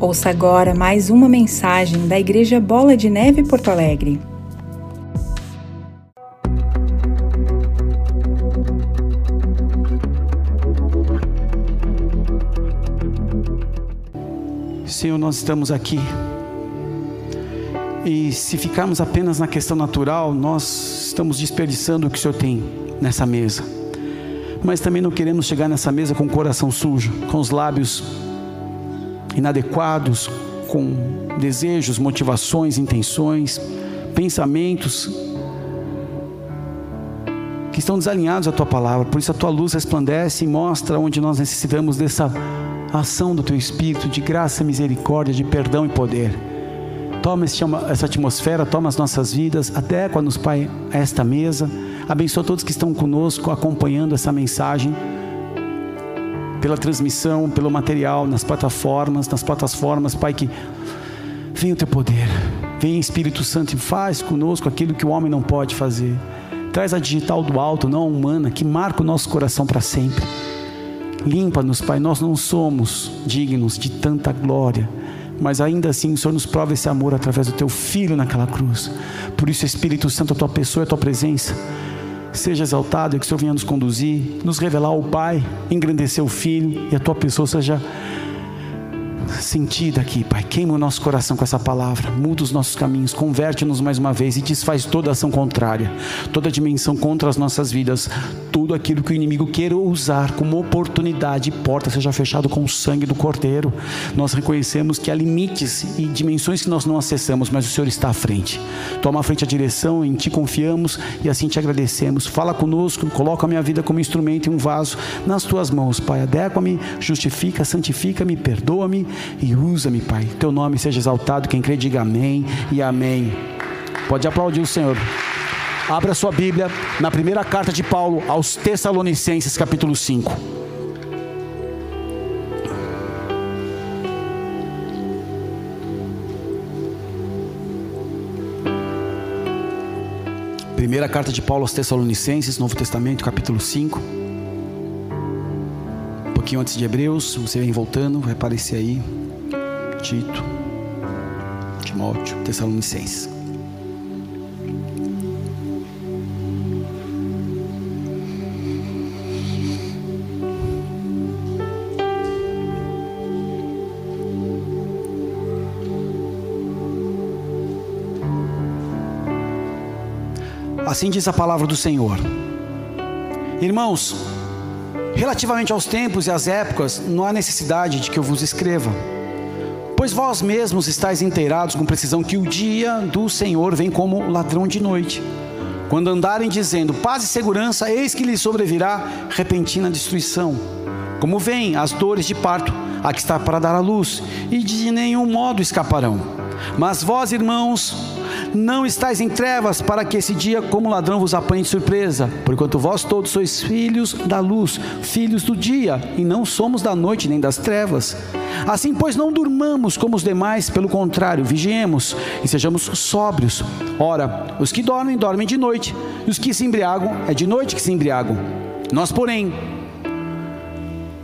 Ouça agora mais uma mensagem da Igreja Bola de Neve Porto Alegre. Senhor, nós estamos aqui. E se ficarmos apenas na questão natural, nós estamos desperdiçando o que o Senhor tem nessa mesa. Mas também não queremos chegar nessa mesa com o coração sujo, com os lábios inadequados, com desejos, motivações, intenções, pensamentos que estão desalinhados à tua palavra. Por isso a tua luz resplandece e mostra onde nós necessitamos dessa ação do teu espírito de graça, misericórdia, de perdão e poder. Toma essa atmosfera, toma as nossas vidas, adequa-nos, Pai, a esta mesa. Abençoa todos que estão conosco acompanhando essa mensagem pela transmissão, pelo material, nas plataformas, nas plataformas, Pai, que venha o teu poder, vem Espírito Santo e faz conosco aquilo que o homem não pode fazer. Traz a digital do alto, não a humana, que marca o nosso coração para sempre. Limpa-nos, Pai, nós não somos dignos de tanta glória, mas ainda assim o Senhor nos prova esse amor através do teu filho naquela cruz. Por isso, Espírito Santo, a tua pessoa e a tua presença seja exaltado e que o Senhor venha nos conduzir, nos revelar o Pai, engrandecer o Filho e a tua pessoa seja sentida aqui, Pai. Queima o nosso coração com essa palavra, muda os nossos caminhos, converte-nos mais uma vez e desfaz toda ação contrária, toda dimensão contra as nossas vidas, tudo aquilo que o inimigo queira usar como oportunidade, porta seja fechado com o sangue do Cordeiro. Nós reconhecemos que há limites e dimensões que nós não acessamos, mas o Senhor está à frente. Toma à frente a direção, em Ti confiamos e assim te agradecemos. Fala conosco, coloca a minha vida como instrumento e um vaso nas Tuas mãos, Pai. Adequa-me, justifica, santifica-me, perdoa-me e usa-me, Pai. Teu nome seja exaltado. Quem crê, diga amém e amém. Pode aplaudir o Senhor. Abra sua Bíblia na primeira carta de Paulo aos Tessalonicenses, capítulo 5. Primeira carta de Paulo aos Tessalonicenses, Novo Testamento, capítulo 5. Pouquinho antes de Hebreus, você vem voltando, vai aparecer aí. Tito, Timóteo, Tessalonicenses. Assim diz a palavra do Senhor. Irmãos, relativamente aos tempos e às épocas, não há necessidade de que eu vos escreva. Pois vós mesmos estáis inteirados com precisão que o dia do Senhor vem como ladrão de noite. Quando andarem dizendo paz e segurança, eis que lhes sobrevirá repentina destruição. Como vem as dores de parto, a que está para dar a luz, e de nenhum modo escaparão. Mas vós, irmãos, não estáis em trevas para que esse dia, como ladrão, vos apanhe de surpresa, porquanto vós todos sois filhos da luz, filhos do dia, e não somos da noite nem das trevas. Assim, pois, não durmamos como os demais, pelo contrário, vigiemos e sejamos sóbrios. Ora, os que dormem, dormem de noite, e os que se embriagam, é de noite que se embriagam. Nós, porém,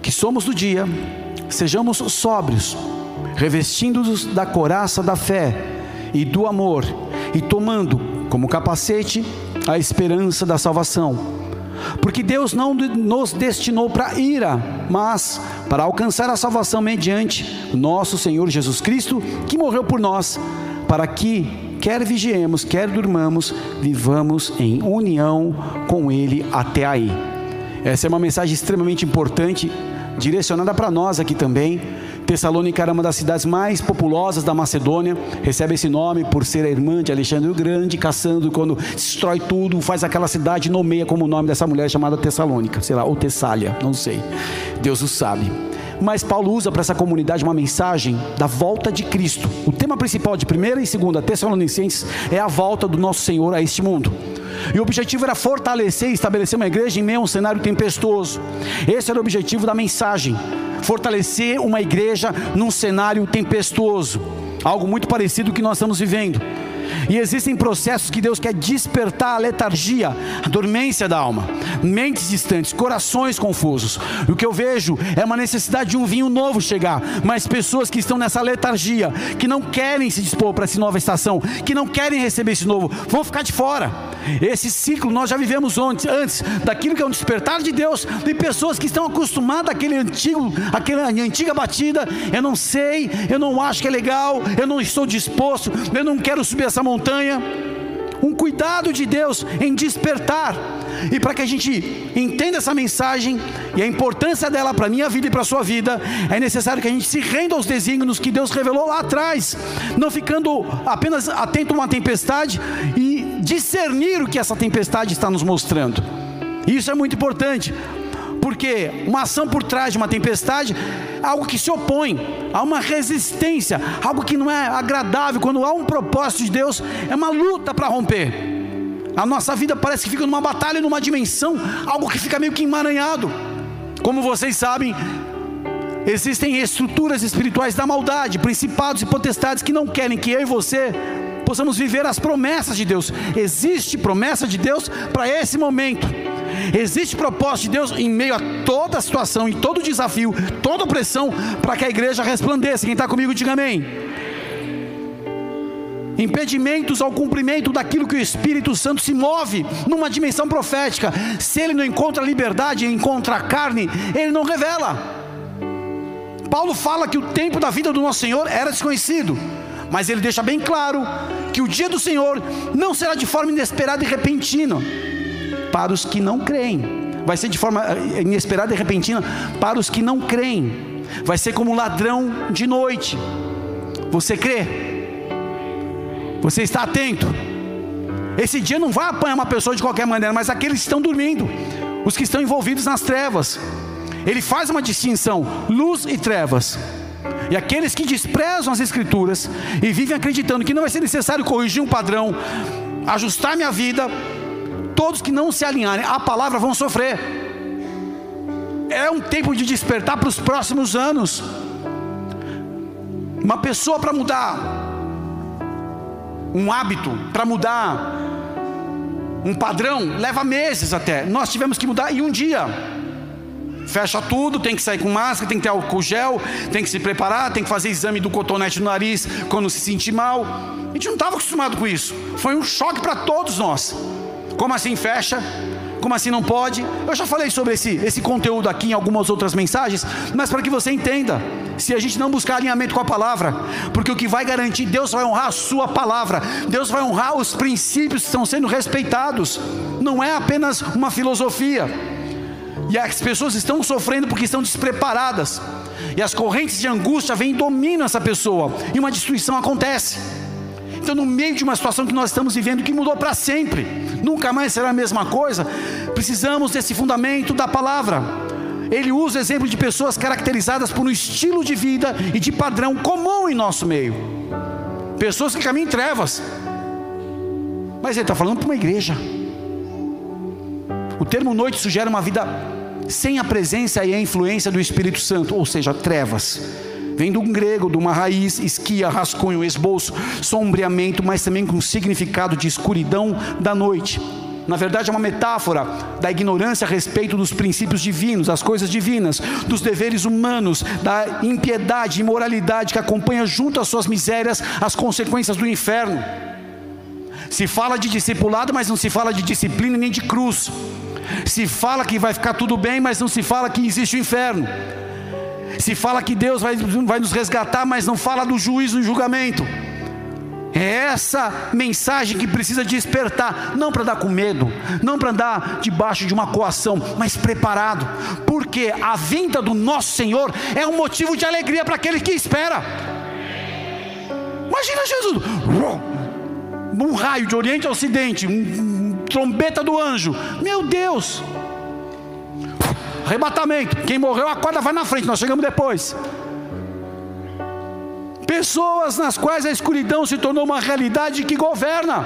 que somos do dia, sejamos sóbrios, revestindo-nos da coraça da fé e do amor e tomando como capacete a esperança da salvação. Porque Deus não nos destinou para ira, mas para alcançar a salvação mediante nosso Senhor Jesus Cristo, que morreu por nós, para que, quer vigiemos, quer durmamos, vivamos em união com Ele até aí. Essa é uma mensagem extremamente importante, direcionada para nós aqui também Tessalônica era uma das cidades mais populosas da Macedônia, recebe esse nome por ser a irmã de Alexandre o Grande, caçando, quando destrói tudo, faz aquela cidade, nomeia como o nome dessa mulher chamada Tessalônica, sei lá, ou Tessália, não sei, Deus o sabe. Mas Paulo usa para essa comunidade uma mensagem da volta de Cristo. O tema principal de primeira e segunda Tessalonicenses é a volta do nosso Senhor a este mundo. E o objetivo era fortalecer e estabelecer uma igreja em meio a um cenário tempestuoso. Esse era o objetivo da mensagem fortalecer uma igreja num cenário tempestuoso, algo muito parecido com o que nós estamos vivendo. E existem processos que Deus quer despertar a letargia, a dormência da alma, mentes distantes, corações confusos. O que eu vejo é uma necessidade de um vinho novo chegar, mas pessoas que estão nessa letargia, que não querem se dispor para essa nova estação, que não querem receber esse novo, vão ficar de fora. Esse ciclo nós já vivemos antes, antes daquilo que é um despertar de Deus, de pessoas que estão acostumadas àquele antigo, àquela antiga batida. Eu não sei, eu não acho que é legal, eu não estou disposto, eu não quero subir essa montanha. Um cuidado de Deus em despertar. E para que a gente entenda essa mensagem e a importância dela para a minha vida e para a sua vida, é necessário que a gente se renda aos desígnios que Deus revelou lá atrás, não ficando apenas atento a uma tempestade e discernir o que essa tempestade está nos mostrando. Isso é muito importante, porque uma ação por trás de uma tempestade algo que se opõe, há uma resistência, algo que não é agradável. Quando há um propósito de Deus, é uma luta para romper. A nossa vida parece que fica numa batalha, numa dimensão, algo que fica meio que emaranhado. Como vocês sabem, existem estruturas espirituais da maldade, principados e potestades que não querem que eu e você possamos viver as promessas de Deus. Existe promessa de Deus para esse momento. Existe propósito de Deus em meio a toda situação, em todo desafio, toda opressão, para que a igreja resplandeça. Quem está comigo, diga amém. Impedimentos ao cumprimento daquilo que o Espírito Santo se move numa dimensão profética. Se ele não encontra liberdade, encontra a carne, ele não revela. Paulo fala que o tempo da vida do nosso Senhor era desconhecido mas ele deixa bem claro que o dia do Senhor não será de forma inesperada e repentina para os que não creem. Vai ser de forma eh, inesperada e repentina para os que não creem. Vai ser como um ladrão de noite. Você crê? Você está atento? Esse dia não vai apanhar uma pessoa de qualquer maneira, mas aqueles que estão dormindo, os que estão envolvidos nas trevas. Ele faz uma distinção: luz e trevas. E aqueles que desprezam as Escrituras e vivem acreditando que não vai ser necessário corrigir um padrão, ajustar minha vida, todos que não se alinharem à palavra vão sofrer. É um tempo de despertar para os próximos anos. Uma pessoa para mudar um hábito, para mudar um padrão, leva meses até. Nós tivemos que mudar em um dia. Fecha tudo, tem que sair com máscara, tem que ter álcool gel, tem que se preparar, tem que fazer exame do cotonete no nariz quando se sentir mal. A gente não estava acostumado com isso. Foi um choque para todos nós. Como assim fecha? Como assim não pode? Eu já falei sobre esse, esse conteúdo aqui em algumas outras mensagens, mas para que você entenda, se a gente não buscar alinhamento com a palavra, porque o que vai garantir, Deus vai honrar a sua palavra, Deus vai honrar os princípios que estão sendo respeitados, não é apenas uma filosofia. E as pessoas estão sofrendo porque estão despreparadas. E as correntes de angústia vêm e dominam essa pessoa. E uma destruição acontece. Então, no meio de uma situação que nós estamos vivendo, que mudou para sempre, nunca mais será a mesma coisa, precisamos desse fundamento da palavra. Ele usa exemplo de pessoas caracterizadas por um estilo de vida e de padrão comum em nosso meio. Pessoas que caminham em trevas. Mas ele está falando para uma igreja. O termo noite sugere uma vida sem a presença e a influência do Espírito Santo, ou seja, trevas. Vem um grego, de uma raiz, esquia, rascunho, esboço, sombreamento, mas também com significado de escuridão da noite. Na verdade, é uma metáfora da ignorância a respeito dos princípios divinos, das coisas divinas, dos deveres humanos, da impiedade imoralidade que acompanha junto às suas misérias as consequências do inferno. Se fala de discipulado, mas não se fala de disciplina nem de cruz. Se fala que vai ficar tudo bem, mas não se fala que existe o inferno. Se fala que Deus vai, vai nos resgatar, mas não fala do juízo e julgamento. É essa mensagem que precisa despertar, não para dar com medo, não para andar debaixo de uma coação, mas preparado, porque a vinda do nosso Senhor é um motivo de alegria para aquele que espera. Imagina Jesus, um raio de oriente a ocidente, um, trombeta do anjo. Meu Deus! Arrebatamento. Quem morreu, acorda, vai na frente. Nós chegamos depois. Pessoas nas quais a escuridão se tornou uma realidade que governa.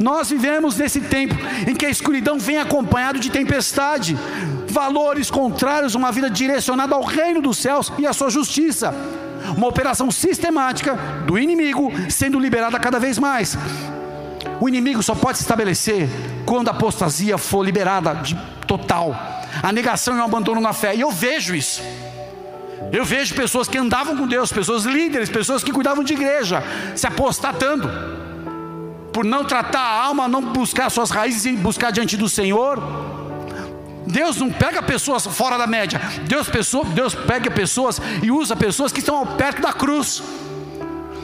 Nós vivemos nesse tempo em que a escuridão vem acompanhado de tempestade, valores contrários uma vida direcionada ao reino dos céus e à sua justiça. uma operação sistemática do inimigo sendo liberada cada vez mais. O inimigo só pode se estabelecer quando a apostasia for liberada de total, a negação e o abandono na fé. E eu vejo isso. Eu vejo pessoas que andavam com Deus, pessoas líderes, pessoas que cuidavam de igreja, se apostatando, por não tratar a alma, não buscar suas raízes e buscar diante do Senhor. Deus não pega pessoas fora da média, Deus, pessoa, Deus pega pessoas e usa pessoas que estão perto da cruz.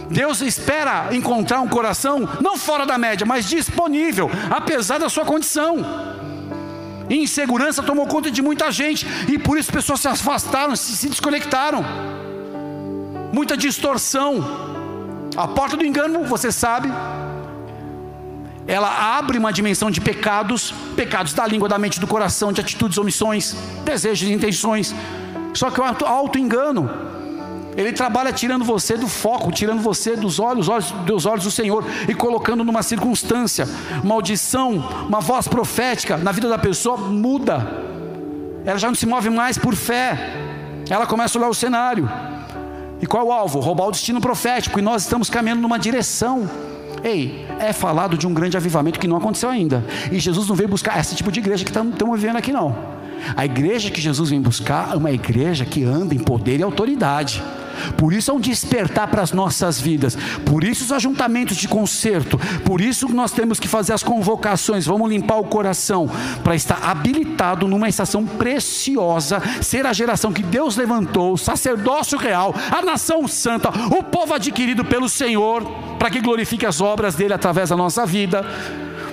Deus espera encontrar um coração não fora da média, mas disponível, apesar da sua condição. Insegurança tomou conta de muita gente e por isso pessoas se afastaram, se, se desconectaram. Muita distorção. A porta do engano, você sabe, ela abre uma dimensão de pecados, pecados da língua, da mente, do coração, de atitudes, omissões, desejos e intenções. Só que o auto-engano ele trabalha tirando você do foco, tirando você dos olhos, olhos, dos olhos do Senhor e colocando numa circunstância, maldição, uma voz profética na vida da pessoa muda. Ela já não se move mais por fé. Ela começa a olhar o cenário. E qual é o alvo? Roubar o destino profético. E nós estamos caminhando numa direção. Ei, é falado de um grande avivamento que não aconteceu ainda. E Jesus não veio buscar esse tipo de igreja que estamos vivendo aqui, não. A igreja que Jesus vem buscar é uma igreja que anda em poder e autoridade. Por isso é um despertar para as nossas vidas. Por isso os ajuntamentos de conserto. Por isso nós temos que fazer as convocações. Vamos limpar o coração para estar habilitado numa estação preciosa, ser a geração que Deus levantou, o sacerdócio real, a nação santa, o povo adquirido pelo Senhor, para que glorifique as obras dele através da nossa vida.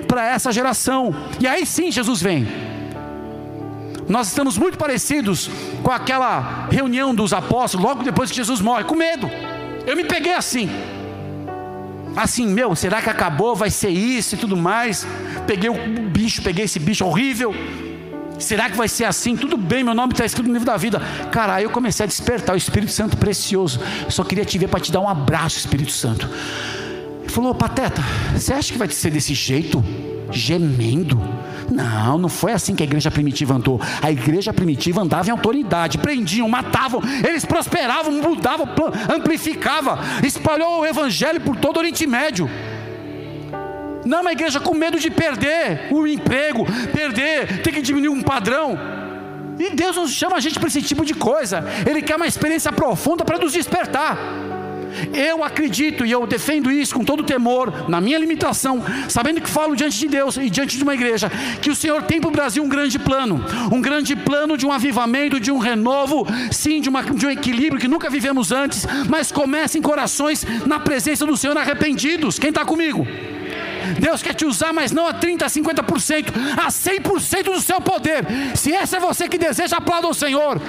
Para essa geração. E aí sim Jesus vem nós estamos muito parecidos com aquela reunião dos apóstolos, logo depois que Jesus morre, com medo. Eu me peguei assim. Assim, meu, será que acabou? Vai ser isso e tudo mais. Peguei o bicho, peguei esse bicho horrível. Será que vai ser assim? Tudo bem, meu nome está escrito no livro da vida. Cara, aí eu comecei a despertar o Espírito Santo precioso. Eu só queria te ver para te dar um abraço, Espírito Santo. Ele falou, Pateta, você acha que vai ser desse jeito? Gemendo? Não, não foi assim que a igreja primitiva andou. A igreja primitiva andava em autoridade, prendiam, matavam, eles prosperavam, mudavam, amplificavam, espalhou o evangelho por todo o Oriente Médio. Não uma igreja com medo de perder o emprego, perder, ter que diminuir um padrão. E Deus não chama a gente para esse tipo de coisa. Ele quer uma experiência profunda para nos despertar. Eu acredito e eu defendo isso com todo temor, na minha limitação, sabendo que falo diante de Deus e diante de uma igreja, que o Senhor tem para o Brasil um grande plano, um grande plano de um avivamento, de um renovo, sim, de, uma, de um equilíbrio que nunca vivemos antes, mas comece em corações na presença do Senhor arrependidos. Quem está comigo? Deus quer te usar, mas não a 30%, a 50%, a 100% do seu poder. Se esse é você que deseja, aplauda o Senhor.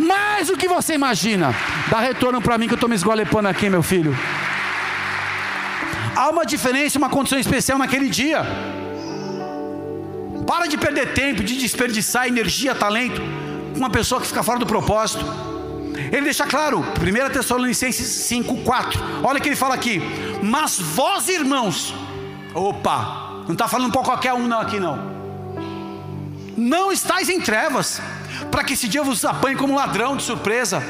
Mais do que você imagina. Dá retorno para mim que eu estou me esgolepando aqui, meu filho. Há uma diferença, uma condição especial naquele dia. Para de perder tempo, de desperdiçar energia, talento com uma pessoa que fica fora do propósito. Ele deixa claro, 1 Tessalonicenses 5, 4. Olha o que ele fala aqui. Mas vós, irmãos, Opa, não está falando para qualquer um não aqui não. Não estáis em trevas, para que esse dia vos apanhe como ladrão de surpresa,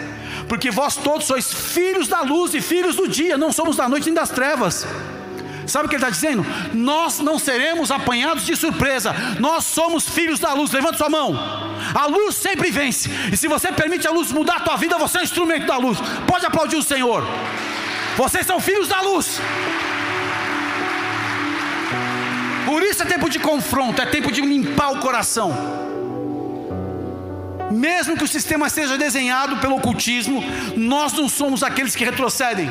porque vós todos sois filhos da luz e filhos do dia, não somos da noite nem das trevas. Sabe o que ele está dizendo? Nós não seremos apanhados de surpresa, nós somos filhos da luz. Levanta sua mão. A luz sempre vence, e se você permite a luz mudar a tua vida, você é um instrumento da luz. Pode aplaudir o Senhor. Vocês são filhos da luz. Por isso é tempo de confronto, é tempo de limpar o coração. Mesmo que o sistema seja desenhado pelo ocultismo, nós não somos aqueles que retrocedem.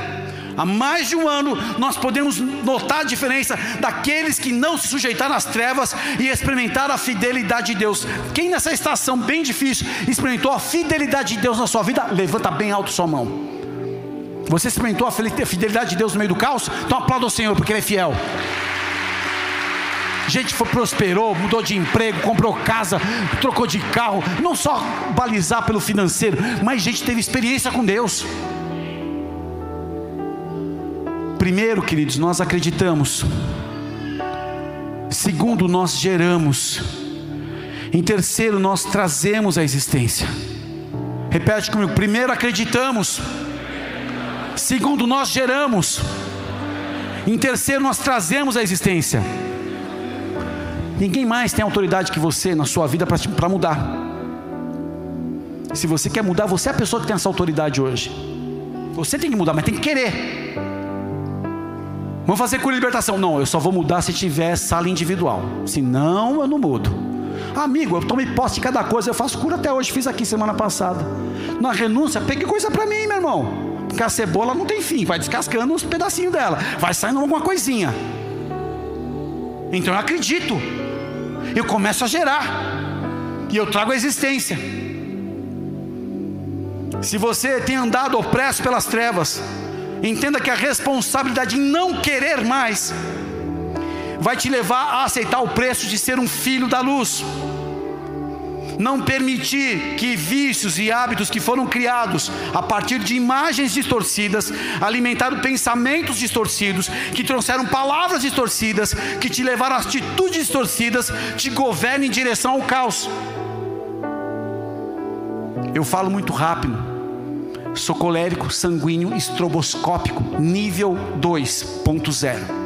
Há mais de um ano nós podemos notar a diferença daqueles que não se sujeitaram às trevas e experimentaram a fidelidade de Deus. Quem nessa estação bem difícil experimentou a fidelidade de Deus na sua vida, levanta bem alto sua mão. Você experimentou a fidelidade de Deus no meio do caos? Então aplauda o Senhor, porque Ele é fiel. Gente foi, prosperou, mudou de emprego, comprou casa, trocou de carro. Não só balizar pelo financeiro, mas gente teve experiência com Deus. Primeiro, queridos, nós acreditamos. Segundo, nós geramos. Em terceiro, nós trazemos a existência. Repete comigo. Primeiro, acreditamos. Segundo, nós geramos. Em terceiro, nós trazemos a existência. Ninguém mais tem autoridade que você na sua vida para mudar. Se você quer mudar, você é a pessoa que tem essa autoridade hoje. Você tem que mudar, mas tem que querer. Vamos fazer cura e libertação. Não, eu só vou mudar se tiver sala individual. Senão, eu não mudo. Amigo, eu tomei posse de cada coisa. Eu faço cura até hoje. Fiz aqui semana passada. Na renúncia, pegue coisa para mim, meu irmão. Porque a cebola não tem fim, vai descascando uns pedacinhos dela, vai saindo alguma coisinha. Então eu acredito, eu começo a gerar, e eu trago a existência. Se você tem andado opresso pelas trevas, entenda que a responsabilidade em não querer mais vai te levar a aceitar o preço de ser um filho da luz não permitir que vícios e hábitos que foram criados a partir de imagens distorcidas, alimentaram pensamentos distorcidos, que trouxeram palavras distorcidas, que te levaram a atitudes distorcidas, te governem em direção ao caos. Eu falo muito rápido. Sou colérico, sanguíneo, estroboscópico, nível 2.0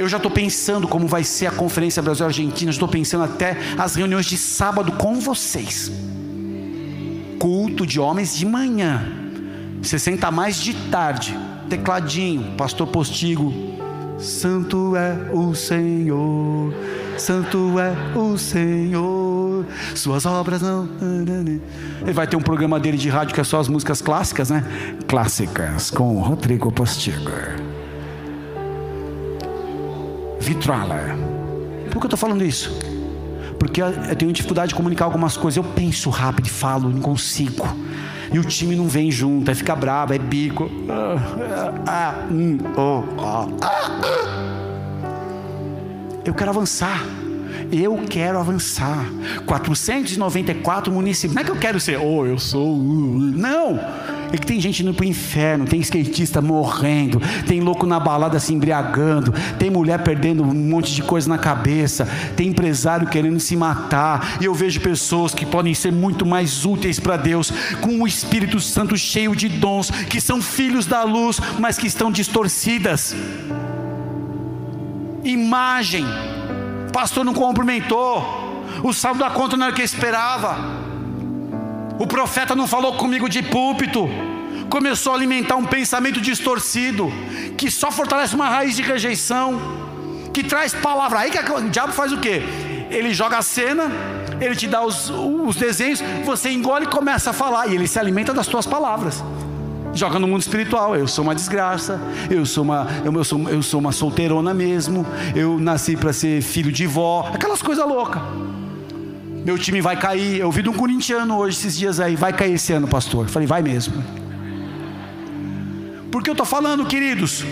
eu já estou pensando como vai ser a Conferência Brasil-Argentina, estou pensando até as reuniões de sábado com vocês. Culto de homens de manhã, 60 mais de tarde, tecladinho, pastor Postigo. Santo é o Senhor, Santo é o Senhor, Suas obras não. Ele vai ter um programa dele de rádio que é só as músicas clássicas, né? Clássicas com Rodrigo Postigo vitrola. Por que eu estou falando isso? Porque eu tenho dificuldade de comunicar algumas coisas. Eu penso rápido e falo, não consigo. E o time não vem junto, aí fica bravo, é bico. Eu quero avançar. Eu quero avançar. 494 municípios. Não é que eu quero ser, oh, eu sou. Não! É que tem gente indo para o inferno, tem skatista morrendo, tem louco na balada se embriagando, tem mulher perdendo um monte de coisa na cabeça, tem empresário querendo se matar. E eu vejo pessoas que podem ser muito mais úteis para Deus, com o Espírito Santo cheio de dons, que são filhos da luz, mas que estão distorcidas. Imagem, pastor não cumprimentou, o saldo da conta não era o que esperava. O profeta não falou comigo de púlpito. Começou a alimentar um pensamento distorcido, que só fortalece uma raiz de rejeição, que traz palavra. Aí que o diabo faz o quê? Ele joga a cena, ele te dá os, os desenhos, você engole e começa a falar, e ele se alimenta das tuas palavras joga no mundo espiritual. Eu sou uma desgraça, eu sou uma, eu, sou, eu sou uma solteirona mesmo, eu nasci para ser filho de vó, aquelas coisas loucas. Meu time vai cair. Eu vi de um corintiano hoje, esses dias aí. Vai cair esse ano, pastor. Eu falei, vai mesmo. Porque eu estou falando, queridos,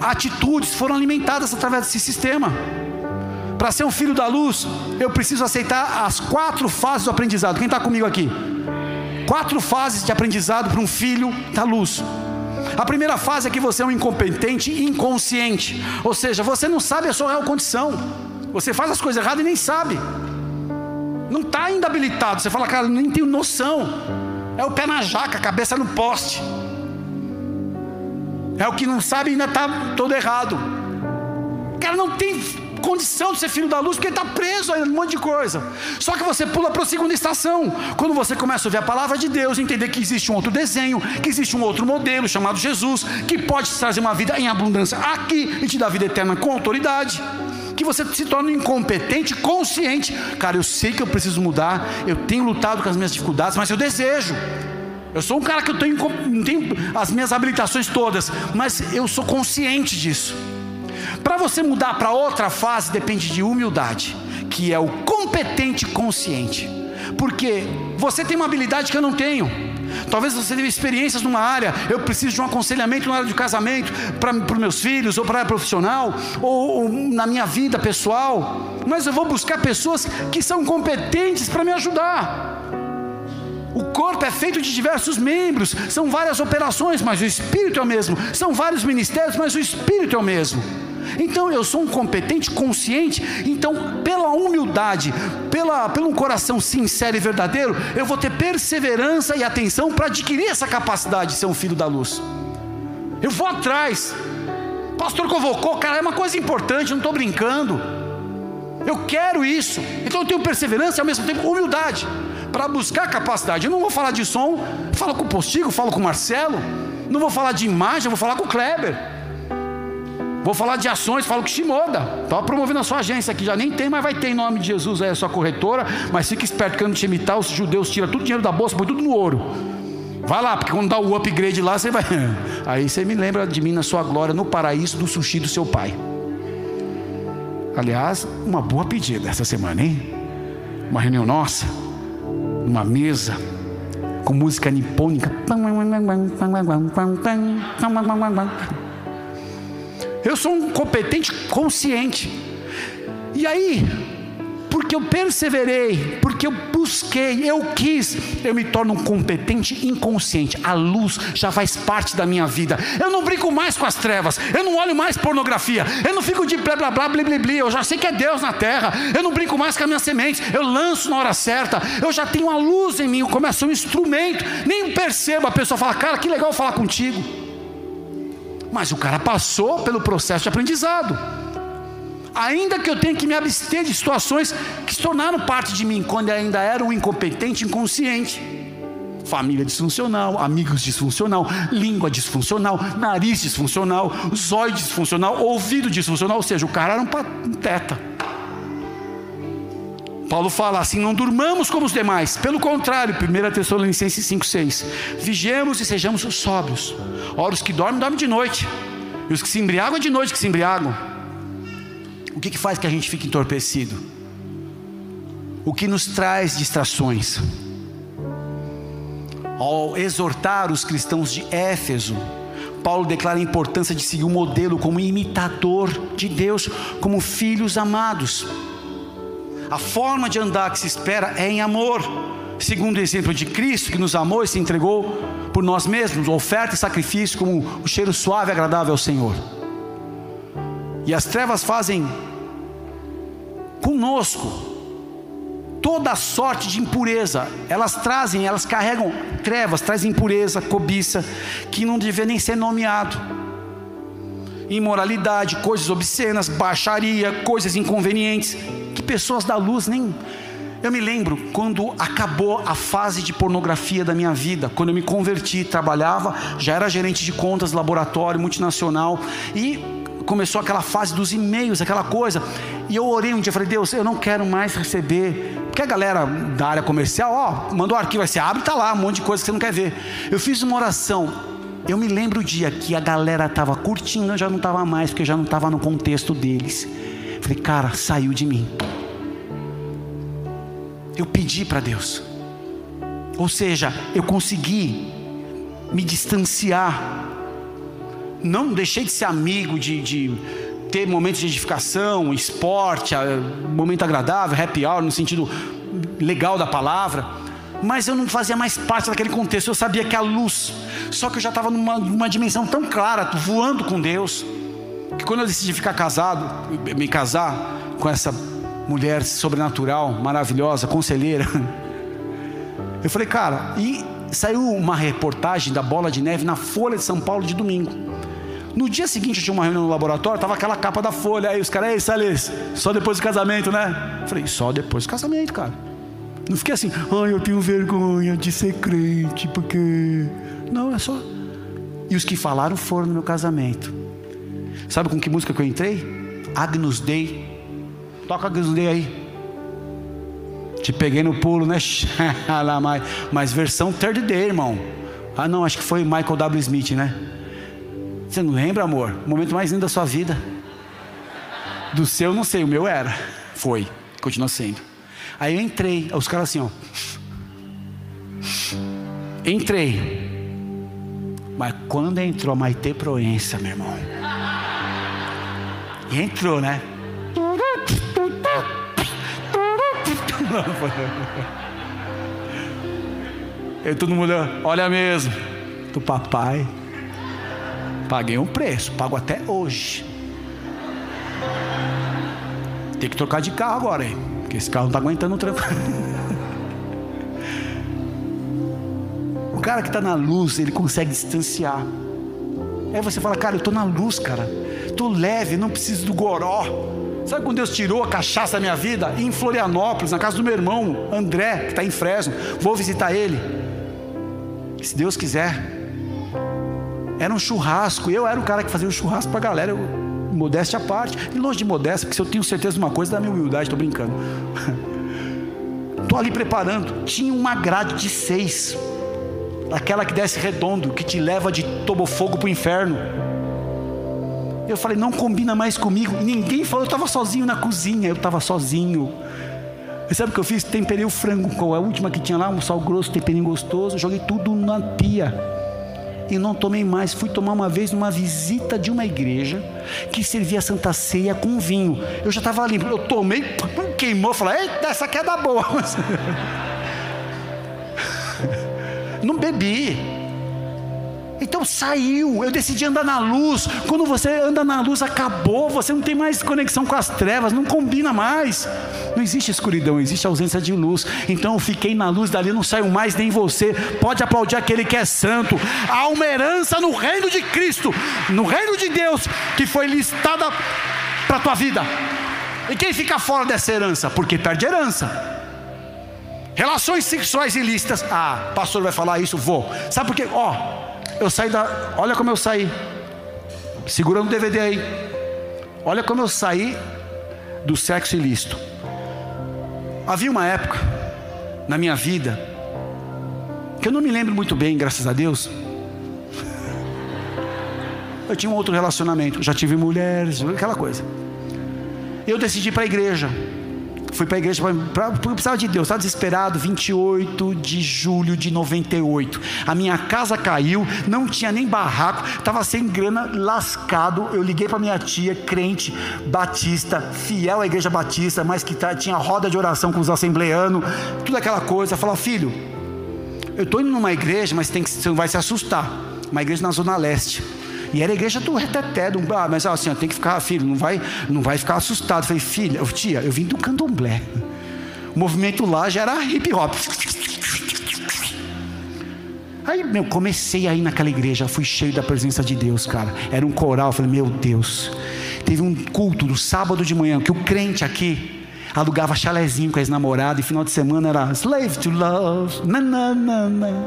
atitudes foram alimentadas através desse sistema. Para ser um filho da luz, eu preciso aceitar as quatro fases do aprendizado. Quem está comigo aqui? Quatro fases de aprendizado para um filho da luz. A primeira fase é que você é um incompetente inconsciente, ou seja, você não sabe a sua real condição, você faz as coisas erradas e nem sabe não está ainda habilitado. Você fala, cara, nem tenho noção. É o pé na jaca, a cabeça no poste. É o que não sabe ainda está todo errado. Cara, não tem condição de ser filho da luz porque está preso a um monte de coisa. Só que você pula para a segunda estação. Quando você começa a ouvir a palavra de Deus, entender que existe um outro desenho, que existe um outro modelo chamado Jesus, que pode te trazer uma vida em abundância aqui e te dar vida eterna com autoridade que você se torna incompetente, consciente. Cara, eu sei que eu preciso mudar, eu tenho lutado com as minhas dificuldades, mas eu desejo. Eu sou um cara que eu tenho, não tenho as minhas habilitações todas, mas eu sou consciente disso. Para você mudar para outra fase depende de humildade, que é o competente consciente. Porque você tem uma habilidade que eu não tenho. Talvez você tenha experiências numa área, eu preciso de um aconselhamento na área de casamento para meus filhos, ou para a área profissional, ou, ou na minha vida pessoal. Mas eu vou buscar pessoas que são competentes para me ajudar. O corpo é feito de diversos membros, são várias operações, mas o espírito é o mesmo. São vários ministérios, mas o espírito é o mesmo. Então eu sou um competente, consciente. Então, pela humildade, pela, pelo um coração sincero e verdadeiro, eu vou ter perseverança e atenção para adquirir essa capacidade de ser um filho da luz. Eu vou atrás. Pastor convocou, cara, é uma coisa importante, não estou brincando. Eu quero isso. Então eu tenho perseverança e ao mesmo tempo humildade para buscar capacidade. Eu não vou falar de som, falo com o Postigo, falo com o Marcelo. Não vou falar de imagem, vou falar com o Kleber. Vou falar de ações, falo com Shimoda. Estava promovendo a sua agência aqui, já nem tem, mas vai ter em nome de Jesus aí a sua corretora. Mas fique esperto, quando te imitar, os judeus tiram tudo o dinheiro da bolsa, põe tudo no ouro. Vai lá, porque quando dá o upgrade lá, você vai. Aí você me lembra de mim na sua glória, no paraíso do sushi do seu pai. Aliás, uma boa pedida essa semana, hein? Uma reunião nossa, uma mesa, com música nipônica. Eu sou um competente consciente. E aí, porque eu perseverei, porque eu busquei, eu quis, eu me torno um competente inconsciente. A luz já faz parte da minha vida. Eu não brinco mais com as trevas, eu não olho mais pornografia, eu não fico de blá blá blá blá blá blá. Eu já sei que é Deus na terra, eu não brinco mais com as minhas sementes, eu lanço na hora certa, eu já tenho a luz em mim, eu começo um instrumento, nem percebo. A pessoa fala, cara, que legal falar contigo. Mas o cara passou pelo processo de aprendizado ainda que eu tenha que me abster de situações que se tornaram parte de mim quando eu ainda era um incompetente, inconsciente. Família disfuncional, amigos disfuncional, língua disfuncional, nariz disfuncional, zóio disfuncional, ouvido disfuncional, ou seja, o cara era um teta. Paulo fala assim: não durmamos como os demais, pelo contrário, 1 Tessalonicenses 5,6: vigiemos e sejamos sóbrios. Ora, os que dormem, dormem de noite, e os que se embriagam, é de noite que se embriagam. O que, que faz que a gente fique entorpecido? O que nos traz distrações? Ao exortar os cristãos de Éfeso, Paulo declara a importância de seguir o modelo como imitador de Deus, como filhos amados. A forma de andar que se espera é em amor, segundo o exemplo de Cristo que nos amou e se entregou por nós mesmos, oferta e sacrifício como o cheiro suave e agradável ao Senhor. E as trevas fazem conosco toda sorte de impureza. Elas trazem, elas carregam trevas, trazem impureza, cobiça, que não devia nem ser nomeado. Imoralidade, coisas obscenas, baixaria, coisas inconvenientes, que pessoas da luz nem. Eu me lembro quando acabou a fase de pornografia da minha vida, quando eu me converti, trabalhava, já era gerente de contas, laboratório multinacional e começou aquela fase dos e-mails, aquela coisa. E eu orei um dia, falei, Deus, eu não quero mais receber. Porque a galera da área comercial, ó, mandou o arquivo, aí você abre, tá lá, um monte de coisa que você não quer ver. Eu fiz uma oração. Eu me lembro o dia que a galera estava curtindo, eu já não estava mais, porque já não estava no contexto deles. Falei, cara, saiu de mim. Eu pedi para Deus. Ou seja, eu consegui me distanciar não deixei de ser amigo, de, de ter momentos de edificação, esporte, momento agradável, happy hour, no sentido legal da palavra, mas eu não fazia mais parte daquele contexto, eu sabia que a luz, só que eu já estava numa, numa dimensão tão clara, voando com Deus, que quando eu decidi ficar casado, me casar com essa mulher sobrenatural, maravilhosa, conselheira, eu falei, cara, e saiu uma reportagem da bola de neve na Folha de São Paulo de domingo. No dia seguinte tinha uma reunião no laboratório, tava aquela capa da folha, aí os caras, ei, Salles, só depois do casamento, né? Eu falei, só depois do casamento, cara. Não fiquei assim, ai, eu tenho vergonha de ser crente, porque. Não, é só. E os que falaram foram no meu casamento. Sabe com que música que eu entrei? Agnus Dei. Toca Agnus Dei aí. Te peguei no pulo, né? Mas versão third day, irmão. Ah, não, acho que foi Michael W. Smith, né? Você não lembra, amor? O momento mais lindo da sua vida. Do seu, não sei, o meu era. Foi, continua sendo. Aí eu entrei, os caras assim, ó. Entrei. Mas quando entrou a Maite Proença, meu irmão. E entrou, né? E todo mundo olha mesmo. Do papai. Paguei um preço, pago até hoje. Tem que trocar de carro agora, hein? Porque esse carro não está aguentando o tranco. o cara que está na luz, ele consegue distanciar. Aí você fala, cara, eu estou na luz, cara. Estou leve, não preciso do goró. Sabe quando Deus tirou a cachaça da minha vida? Em Florianópolis, na casa do meu irmão, André, que está em Fresno. Vou visitar ele. Se Deus quiser. Era um churrasco. Eu era o cara que fazia o churrasco para a galera. Eu, modéstia à parte. E longe de modéstia, porque se eu tenho certeza de uma coisa, da minha humildade, estou brincando. Estou ali preparando. Tinha uma grade de seis. Aquela que desce redondo, que te leva de tobofogo para o inferno. Eu falei, não combina mais comigo. Ninguém falou, eu estava sozinho na cozinha, eu estava sozinho. E sabe o que eu fiz? Temperei o frango com a última que tinha lá, um sal grosso, temperinho gostoso, joguei tudo na pia. E não tomei mais. Fui tomar uma vez numa visita de uma igreja que servia a Santa Ceia com vinho. Eu já estava limpo. Eu tomei, queimou, falei, eita, essa aqui é boa. não bebi. Então saiu, eu decidi andar na luz. Quando você anda na luz, acabou, você não tem mais conexão com as trevas, não combina mais. Não existe escuridão, existe ausência de luz. Então eu fiquei na luz dali, não saio mais nem você. Pode aplaudir aquele que é santo. Há uma herança no reino de Cristo, no reino de Deus, que foi listada para a tua vida. E quem fica fora dessa herança? Porque perde herança. Relações sexuais ilícitas. Ah, pastor vai falar isso? Vou. Sabe por quê? Ó, eu saí da. Olha como eu saí. Segurando o DVD aí. Olha como eu saí do sexo ilícito. Havia uma época na minha vida que eu não me lembro muito bem, graças a Deus. Eu tinha um outro relacionamento, já tive mulheres, aquela coisa. Eu decidi para a igreja. Fui para a igreja porque eu precisava de Deus, estava desesperado. 28 de julho de 98. A minha casa caiu, não tinha nem barraco, estava sem grana, lascado. Eu liguei para minha tia, crente, batista, fiel à igreja batista, mas que tá, tinha roda de oração com os assembleanos, tudo aquela coisa. Falou, filho, eu estou indo numa igreja, mas tem que, você vai se assustar. Uma igreja na Zona Leste. E era a igreja do reteté, do, ah, mas assim, tem que ficar, filho, não vai, não vai ficar assustado. Eu falei, filha, tia, eu vim do candomblé. O movimento lá já era hip hop. Aí, meu, comecei aí naquela igreja, fui cheio da presença de Deus, cara. Era um coral, eu falei, meu Deus. Teve um culto no sábado de manhã, que o crente aqui alugava chalezinho com as namoradas, e final de semana era slave to love, nananana.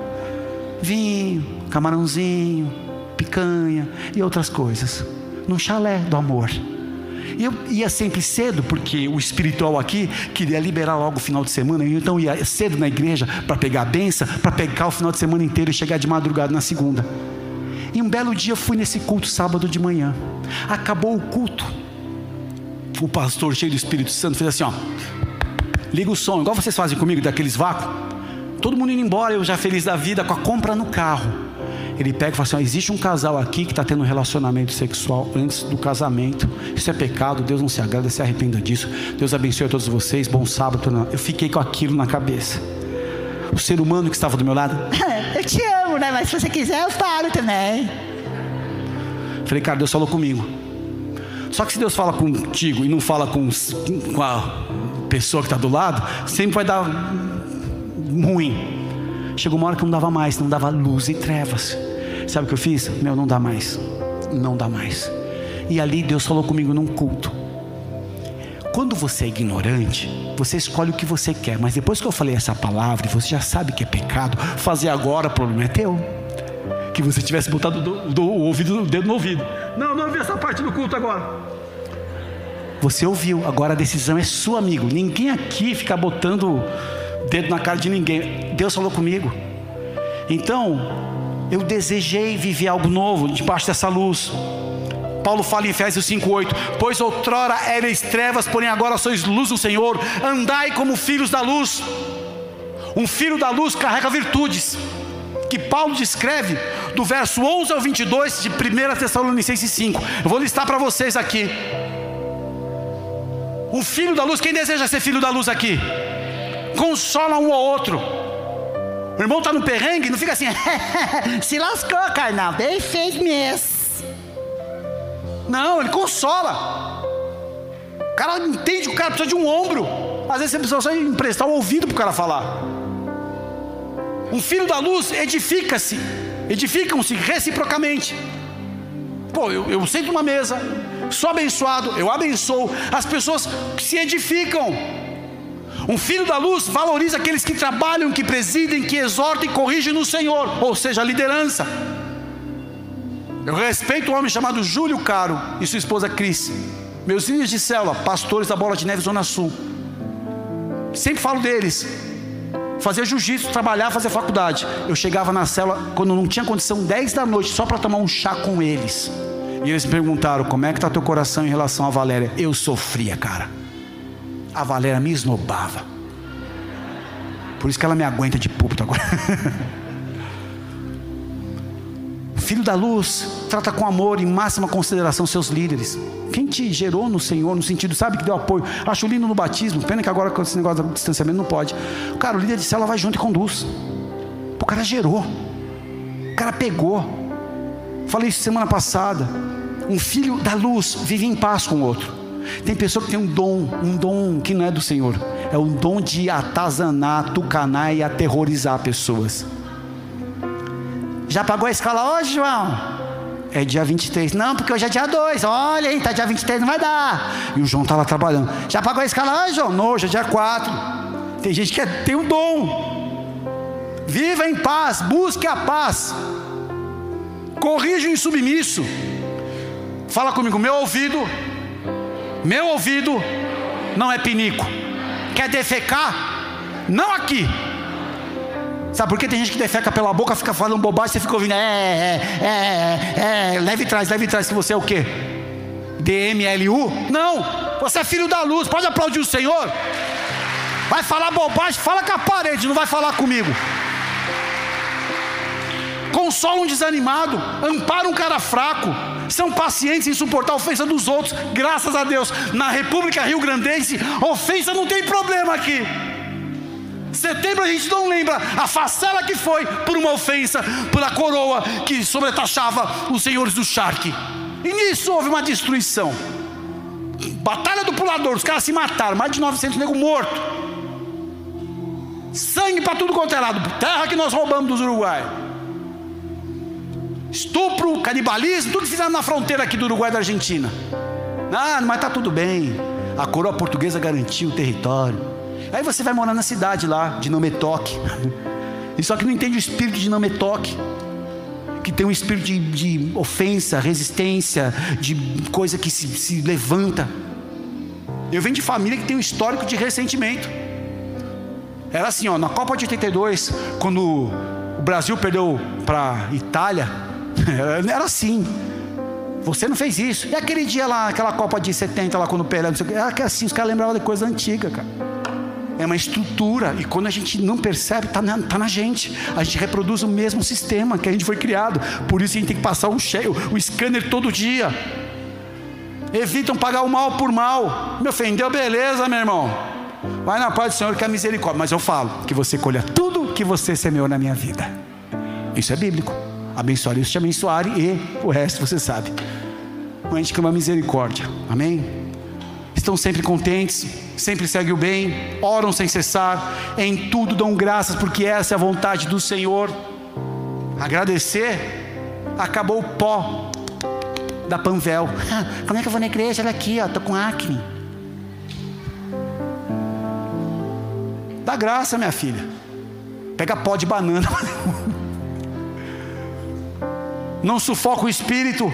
vinho, camarãozinho, picanha e outras coisas, num chalé do amor. E eu ia sempre cedo, porque o espiritual aqui queria liberar logo o final de semana, então ia cedo na igreja para pegar a benção, para pegar o final de semana inteiro e chegar de madrugada na segunda. E um belo dia fui nesse culto sábado de manhã. Acabou o culto. O pastor cheio do Espírito Santo fez assim, ó. Liga o som, igual vocês fazem comigo daqueles vácuos. Todo mundo indo embora, eu já feliz da vida com a compra no carro ele pega e fala assim: ó, existe um casal aqui que está tendo um relacionamento sexual antes do casamento. Isso é pecado, Deus não se agrada, se arrependa disso. Deus abençoe a todos vocês, bom sábado. Eu fiquei com aquilo na cabeça. O ser humano que estava do meu lado, eu te amo, né? Mas se você quiser, eu falo também. Falei, cara, Deus falou comigo. Só que se Deus fala contigo e não fala com, com a pessoa que está do lado, sempre vai dar ruim. Chegou uma hora que não dava mais, não dava luz e trevas. Sabe o que eu fiz? Meu, não dá mais. Não dá mais. E ali Deus falou comigo num culto. Quando você é ignorante, você escolhe o que você quer, mas depois que eu falei essa palavra você já sabe que é pecado, fazer agora o problema é teu. Que você tivesse botado do, do, o ouvido, o dedo no ouvido. Não, não ouvi essa parte do culto agora. Você ouviu, agora a decisão é sua, amigo. Ninguém aqui fica botando dedo na cara de ninguém. Deus falou comigo. Então, eu desejei viver algo novo debaixo dessa luz. Paulo fala em Efésios 5:8: Pois outrora erais trevas, porém agora sois luz do Senhor. Andai como filhos da luz. Um filho da luz carrega virtudes que Paulo descreve do verso 11 ao 22 de 1 Tessalonicenses 5. Eu vou listar para vocês aqui. Um filho da luz, quem deseja ser filho da luz aqui? consola um ao outro. O irmão está no perrengue, não fica assim, se lascou, carnal, bem fez mesmo. Não, ele consola. O cara entende que o cara precisa de um ombro. Às vezes você precisa só emprestar o ouvido para o cara falar. Um filho da luz edifica-se, edificam-se reciprocamente. Pô, eu, eu sento numa mesa, sou abençoado, eu abençoo, as pessoas se edificam. Um filho da luz valoriza aqueles que trabalham, que presidem, que exortam e corrigem no Senhor, ou seja, a liderança. Eu respeito um homem chamado Júlio Caro e sua esposa Cris, meus líderes de célula, pastores da Bola de Neve Zona Sul. Sempre falo deles. Fazer jiu-jitsu, trabalhar, fazer faculdade. Eu chegava na célula quando não tinha condição, 10 da noite, só para tomar um chá com eles. E eles me perguntaram: como é que está teu coração em relação à Valéria? Eu sofria, cara. A Valéria me esnobava. Por isso que ela me aguenta de púlpito agora. Filho da luz, trata com amor e máxima consideração seus líderes. Quem te gerou no Senhor, no sentido, sabe, que deu apoio. Acho lindo no batismo, pena que agora com esse negócio do distanciamento não pode. Cara, o líder de célula vai junto e conduz. O cara gerou. O cara pegou. Falei isso semana passada. Um filho da luz vive em paz com o outro. Tem pessoa que tem um dom, um dom que não é do Senhor. É o dom de atazanar, tucanar e aterrorizar pessoas. Já pagou a escola hoje, João? É dia 23. Não, porque hoje é dia 2. Olha, hein, tá dia 23, não vai dar. E o João tá lá trabalhando. Já pagou a escala hoje, João? Não, hoje é dia 4. Tem gente que tem um dom. Viva em paz, busque a paz. Corrija o insubmisso. Fala comigo, meu ouvido, meu ouvido não é pinico. Quer defecar? Não aqui. Sabe por que tem gente que defeca pela boca, fica falando bobagem, você fica ouvindo, é, é, é, é, leve trás, leve trás, que você é o quê? DMLU? Não, você é filho da luz, pode aplaudir o Senhor. Vai falar bobagem, fala com a parede, não vai falar comigo. Consola um desanimado, ampara um cara fraco, são pacientes em suportar a ofensa dos outros, graças a Deus. Na República Rio Grandense, ofensa não tem problema aqui. Setembro a gente não lembra a facela que foi por uma ofensa, pela coroa que sobretaxava os senhores do charque. E nisso houve uma destruição. Batalha do pulador, os caras se mataram, mais de 900 negros mortos. Sangue para tudo quanto é lado, terra que nós roubamos dos Uruguai. Estupro, canibalismo, tudo que fizeram na fronteira aqui do Uruguai e da Argentina. Ah, mas está tudo bem. A coroa portuguesa garantiu o território. Aí você vai morar na cidade lá, de Nometoque. E só que não entende o espírito de Nometoque. Que tem um espírito de, de ofensa, resistência, de coisa que se, se levanta. Eu venho de família que tem um histórico de ressentimento. Era assim, ó, na Copa de 82, quando o Brasil perdeu para Itália, era assim. Você não fez isso. E aquele dia lá, aquela Copa de 70 lá, quando o Pelé, não sei o que, era assim, os caras lembravam de coisa antiga, cara é uma estrutura, e quando a gente não percebe, está na, tá na gente. A gente reproduz o mesmo sistema que a gente foi criado. Por isso a gente tem que passar o, cheio, o scanner todo dia. Evitam pagar o mal por mal. Me ofendeu, beleza, meu irmão. Vai na paz do Senhor que é misericórdia. Mas eu falo que você colha tudo que você semeou na minha vida. Isso é bíblico. Abençoar isso te abençoare e o resto você sabe. A gente misericórdia. Amém? estão sempre contentes, sempre seguem o bem, oram sem cessar, em tudo dão graças, porque essa é a vontade do Senhor. Agradecer, acabou o pó da Panvel. Como é que eu vou na igreja? Olha aqui, ó, tô com acne. Dá graça, minha filha. Pega pó de banana. Não sufoca o espírito.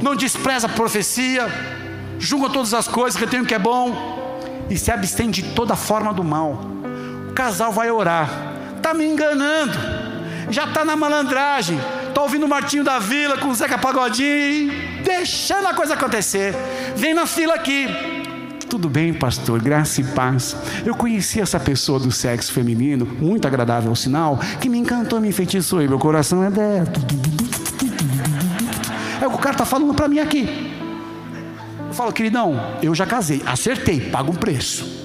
Não despreza a profecia julga todas as coisas, retém o que é bom e se abstém de toda forma do mal. O casal vai orar, está me enganando, já está na malandragem, está ouvindo o Martinho da Vila com o Zeca Pagodinho, deixando a coisa acontecer. Vem na fila aqui. Tudo bem, pastor, graça e paz. Eu conheci essa pessoa do sexo feminino, muito agradável sinal, que me encantou, me enfeitiçou e meu coração é dela. Cara está falando para mim aqui. Eu falo, queridão, eu já casei, acertei, paga um preço.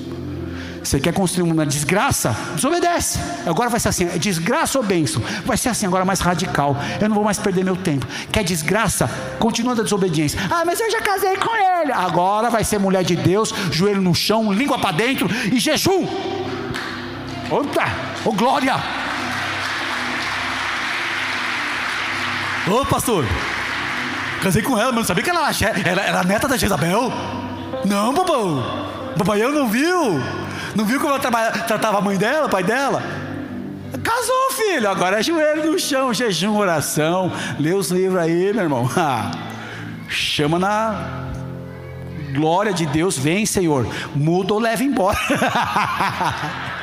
Você quer construir uma desgraça? Desobedece. Agora vai ser assim: é desgraça ou bênção? Vai ser assim, agora mais radical. Eu não vou mais perder meu tempo. Quer desgraça? Continua da desobediência. Ah, mas eu já casei com ele. Agora vai ser mulher de Deus, joelho no chão, língua para dentro e jejum. Opa! Ô glória! Ô pastor! Casei com ela, mas não sabia que ela era, era, era neta da Jezabel. Não, babão. Papai eu não viu. Não viu como ela tratava a mãe dela, o pai dela? Casou, filho. Agora é joelho no chão, jejum, oração. Lê os livros aí, meu irmão. Chama na glória de Deus. Vem, Senhor. Muda ou leva embora.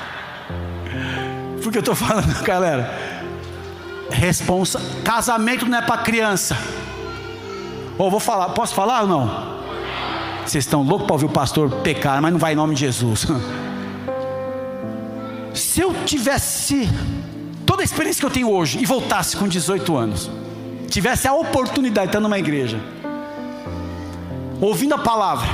Porque eu estou falando, galera. Responsa. Casamento não é para criança. Ou vou falar, posso falar ou não? Vocês estão loucos para ouvir o pastor pecar, mas não vai em nome de Jesus. Se eu tivesse toda a experiência que eu tenho hoje e voltasse com 18 anos, tivesse a oportunidade de estar numa igreja, ouvindo a palavra,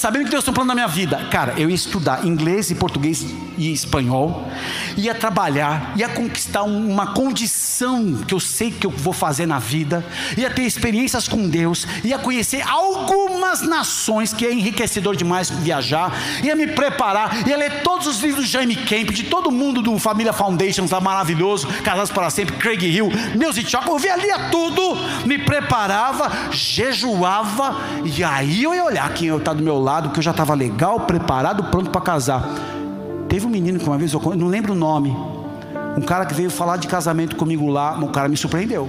sabendo que Deus tem um plano na minha vida, cara, eu ia estudar inglês e português e espanhol, ia trabalhar, ia conquistar uma condição que eu sei que eu vou fazer na vida, ia ter experiências com Deus, ia conhecer algumas nações, que é enriquecedor demais viajar, ia me preparar, ia ler todos os livros de Jaime Camp, de todo mundo do Família Foundations, lá maravilhoso, Casados para Sempre, Craig Hill, Music Shop, eu via, lia tudo, me preparava, jejuava, e aí eu ia olhar quem está do meu lado, que eu já estava legal, preparado, pronto para casar. Teve um menino que uma vez, eu não lembro o nome, um cara que veio falar de casamento comigo lá, o cara me surpreendeu.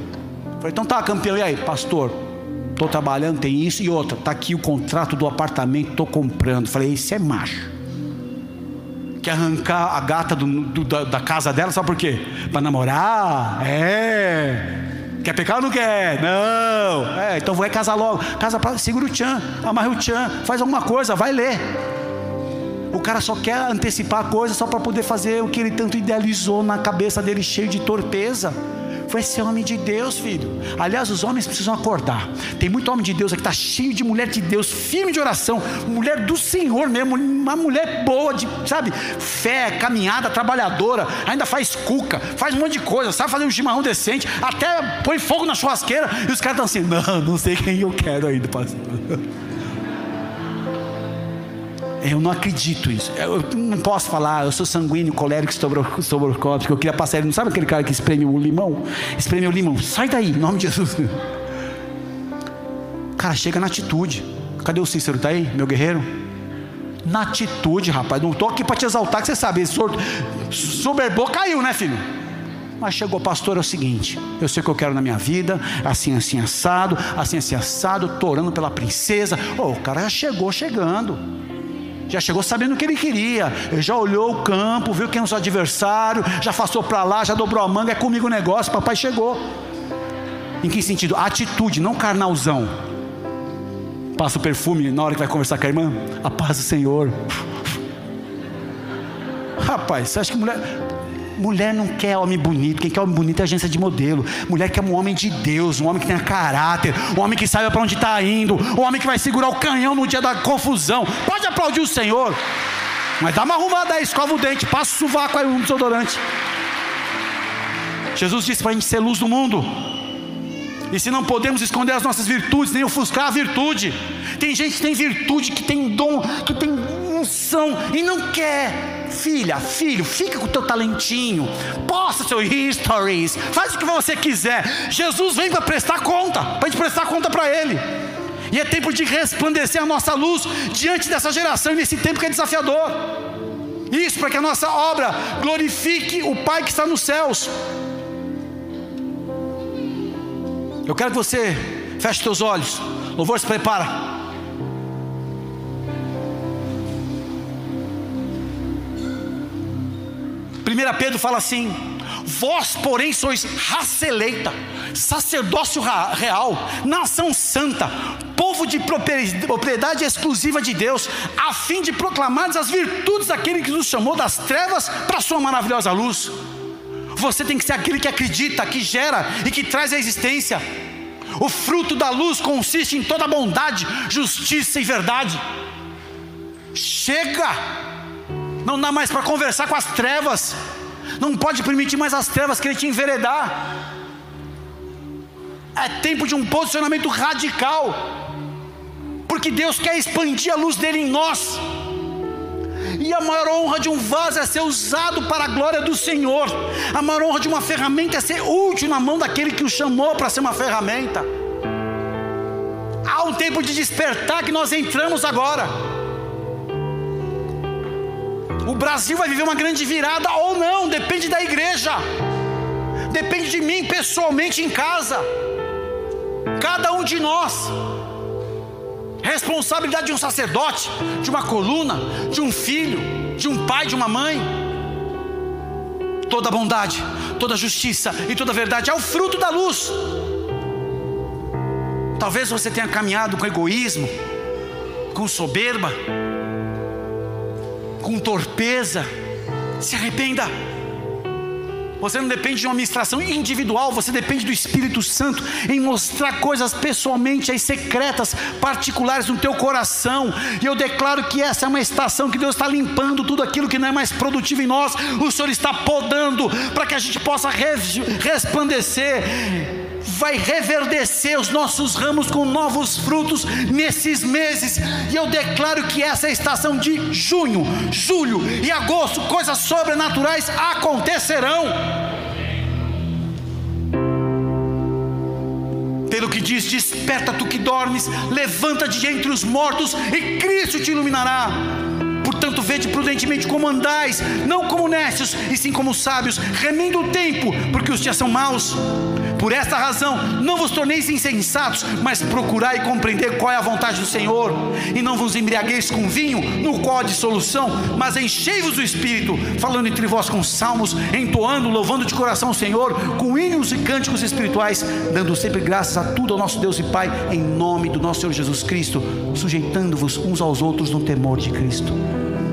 Falei, então tá, campeão, e aí, pastor? Estou trabalhando, tem isso e outra. Está aqui o contrato do apartamento, estou comprando. Falei, esse é macho. Quer arrancar a gata do, do, da, da, casa dela, sabe por quê? Para namorar? É. Quer pecar ou não quer? Não. É, então vai casar logo. Casa pra, segura o tchan, amarra o tchan, faz alguma coisa, vai ler. O cara só quer antecipar a coisa só para poder fazer o que ele tanto idealizou na cabeça dele, cheio de torpeza. Foi ser homem de Deus, filho. Aliás, os homens precisam acordar. Tem muito homem de Deus aqui, está cheio de mulher de Deus, firme de oração, mulher do Senhor mesmo, uma mulher boa, de, sabe, fé, caminhada, trabalhadora, ainda faz cuca, faz um monte de coisa, sabe fazer um chimarrão decente, até põe fogo na churrasqueira, e os caras estão assim: não, não sei quem eu quero ainda, pastor. Eu não acredito nisso. Eu não posso falar, eu sou sanguíneo, colérico, estobrocótico. Eu queria passar ele. Não sabe aquele cara que espreme o limão? Espreme o limão. Sai daí, em nome de Jesus. Cara, chega na atitude. Cadê o Cícero? Tá aí, meu guerreiro? Na atitude, rapaz. Não estou aqui para te exaltar, que você sabe. Esse caiu, né, filho? Mas chegou, pastor, é o seguinte: eu sei o que eu quero na minha vida, assim, assim, assado, assim, assim, assado, estou orando pela princesa. Oh, o cara já chegou chegando já chegou sabendo o que ele queria, ele já olhou o campo, viu quem é o seu adversário, já passou para lá, já dobrou a manga, é comigo o negócio, papai chegou. Em que sentido? Atitude, não carnalzão. Passa o perfume na hora que vai conversar com a irmã, a paz do Senhor. Rapaz, você acha que mulher. Mulher não quer homem bonito, quem quer homem bonito é agência de modelo. Mulher quer um homem de Deus, um homem que tenha caráter, um homem que saiba para onde está indo, um homem que vai segurar o canhão no dia da confusão. Pode aplaudir o Senhor, mas dá uma arrumada aí, escova o dente, passa o sovaco aí, um desodorante. Jesus disse para a gente ser luz do mundo. E se não podemos esconder as nossas virtudes, nem ofuscar a virtude. Tem gente que tem virtude, que tem dom, que tem unção e não quer. Filha, filho, fica com o teu talentinho, posta seus stories, faz o que você quiser. Jesus vem para prestar conta, para gente prestar conta para Ele. E é tempo de resplandecer a nossa luz diante dessa geração e nesse tempo que é desafiador. Isso para que a nossa obra glorifique o Pai que está nos céus. Eu quero que você feche seus olhos. Louvor se prepara. 1 Pedro fala assim: Vós, porém, sois raça eleita, sacerdócio real, nação santa, povo de propriedade exclusiva de Deus, a fim de proclamar as virtudes daquele que nos chamou das trevas para a sua maravilhosa luz. Você tem que ser aquele que acredita, que gera e que traz a existência. O fruto da luz consiste em toda bondade, justiça e verdade. Chega! Não dá mais para conversar com as trevas. Não pode permitir mais as trevas querer te enveredar. É tempo de um posicionamento radical. Porque Deus quer expandir a luz dele em nós. E a maior honra de um vaso é ser usado para a glória do Senhor. A maior honra de uma ferramenta é ser útil na mão daquele que o chamou para ser uma ferramenta. Há um tempo de despertar que nós entramos agora. O Brasil vai viver uma grande virada ou não, depende da igreja, depende de mim pessoalmente em casa, cada um de nós. Responsabilidade de um sacerdote, de uma coluna, de um filho, de um pai, de uma mãe. Toda bondade, toda justiça e toda verdade é o fruto da luz. Talvez você tenha caminhado com egoísmo, com soberba, com torpeza. Se arrependa. Você não depende de uma ministração individual, você depende do Espírito Santo em mostrar coisas pessoalmente, as secretas, particulares no teu coração. E eu declaro que essa é uma estação que Deus está limpando tudo aquilo que não é mais produtivo em nós. O Senhor está podando para que a gente possa resplandecer vai reverdecer os nossos ramos com novos frutos nesses meses. E eu declaro que essa estação de junho, julho e agosto, coisas sobrenaturais acontecerão. Pelo que diz: Desperta tu que dormes, levanta-te entre os mortos e Cristo te iluminará. Portanto, vede prudentemente como andais, não como necios, e sim como sábios, remendo o tempo, porque os dias são maus. Por esta razão, não vos torneis insensatos, mas procurai compreender qual é a vontade do Senhor. E não vos embriagueis com vinho, no qual há dissolução, mas enchei-vos do Espírito, falando entre vós com salmos, entoando, louvando de coração o Senhor, com hinos e cânticos espirituais, dando sempre graças a tudo ao nosso Deus e Pai, em nome do nosso Senhor Jesus Cristo, sujeitando-vos uns aos outros no temor de Cristo.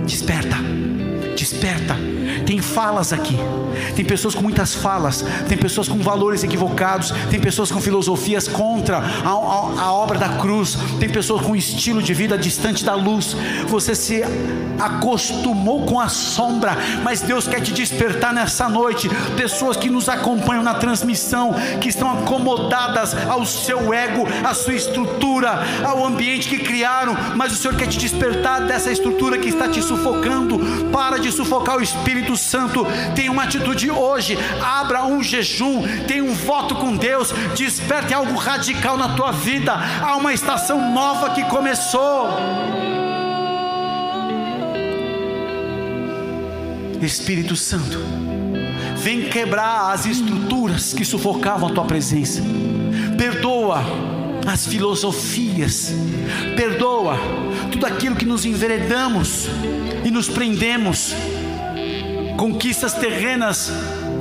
Desperta, desperta tem falas aqui. Tem pessoas com muitas falas, tem pessoas com valores equivocados, tem pessoas com filosofias contra a, a, a, obra da cruz, tem pessoas com estilo de vida distante da luz. Você se acostumou com a sombra, mas Deus quer te despertar nessa noite. Pessoas que nos acompanham na transmissão, que estão acomodadas ao seu ego, à sua estrutura, ao ambiente que criaram, mas o Senhor quer te despertar dessa estrutura que está te sufocando. Para de sufocar o espírito Espírito Santo, tem uma atitude hoje, abra um jejum, tem um voto com Deus, desperte algo radical na tua vida. Há uma estação nova que começou. Espírito Santo, vem quebrar as estruturas que sufocavam a tua presença. Perdoa as filosofias, perdoa tudo aquilo que nos enveredamos e nos prendemos conquistas terrenas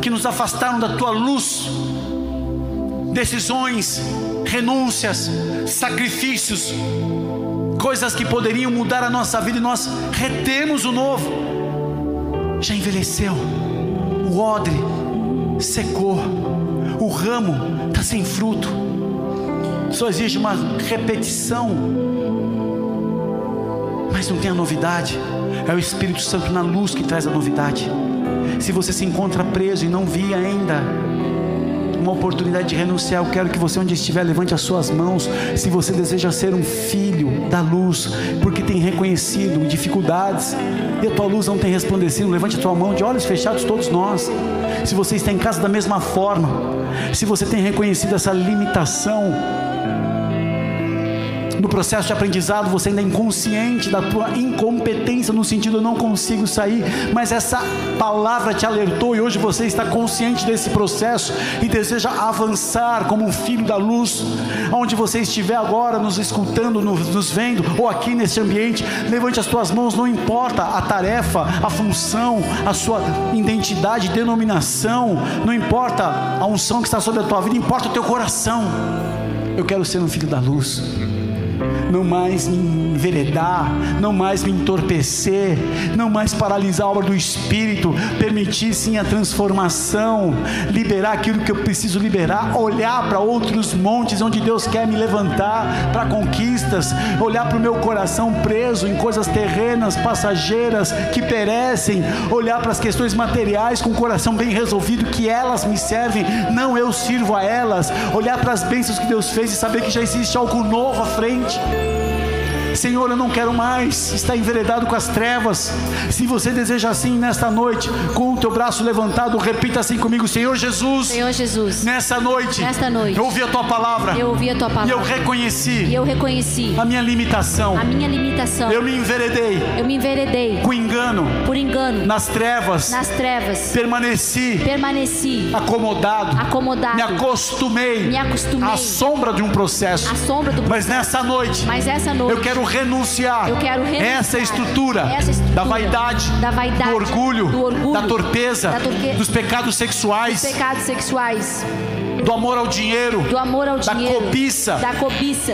que nos afastaram da tua luz, decisões, renúncias, sacrifícios, coisas que poderiam mudar a nossa vida e nós retemos o novo. Já envelheceu, o odre secou, o ramo está sem fruto, só exige uma repetição, mas não tem a novidade. É o Espírito Santo na luz que traz a novidade. Se você se encontra preso e não via ainda uma oportunidade de renunciar, eu quero que você, onde estiver, levante as suas mãos. Se você deseja ser um filho da luz, porque tem reconhecido dificuldades e a tua luz não tem resplandecido, levante a tua mão de olhos fechados, todos nós. Se você está em casa da mesma forma, se você tem reconhecido essa limitação, no processo de aprendizado você ainda é inconsciente da tua incompetência no sentido eu não consigo sair, mas essa palavra te alertou e hoje você está consciente desse processo e deseja avançar como um filho da luz, onde você estiver agora nos escutando, nos vendo ou aqui nesse ambiente, levante as tuas mãos, não importa a tarefa, a função, a sua identidade, denominação, não importa a unção que está sobre a tua vida, importa o teu coração. Eu quero ser um filho da luz não mais me enveredar, não mais me entorpecer, não mais paralisar a obra do Espírito, permitir sim a transformação, liberar aquilo que eu preciso liberar, olhar para outros montes onde Deus quer me levantar para conquistas, olhar para o meu coração preso em coisas terrenas, passageiras, que perecem, olhar para as questões materiais com o coração bem resolvido, que elas me servem, não eu sirvo a elas, olhar para as bênçãos que Deus fez e saber que já existe algo novo à frente Senhor, eu não quero mais estar enveredado com as trevas. Se você deseja assim nesta noite, com o teu braço levantado, repita assim comigo: Senhor Jesus. Senhor Jesus. Nessa noite. Nesta noite. Eu ouvi a tua palavra. Eu ouvi a tua palavra. E eu reconheci. E eu reconheci. A minha limitação. A minha limitação. Eu me enveredei. Eu me enveredei. Com engano. Por engano. Nas trevas. Nas trevas. Permaneci. Permaneci. Acomodado. Acomodado. Me acostumei. Me acostumei. À sombra de um processo. À sombra do Mas nessa noite. Mas essa noite. Eu quero renunciar. Eu quero renunciar. Essa estrutura. Essa estrutura. Da vaidade. Da vaidade. Do orgulho. Do orgulho. Da torpeza. Da torpe... Dos pecados sexuais. Dos pecados sexuais. Do amor ao dinheiro. Do amor ao dinheiro. Da cobiça. Da cobiça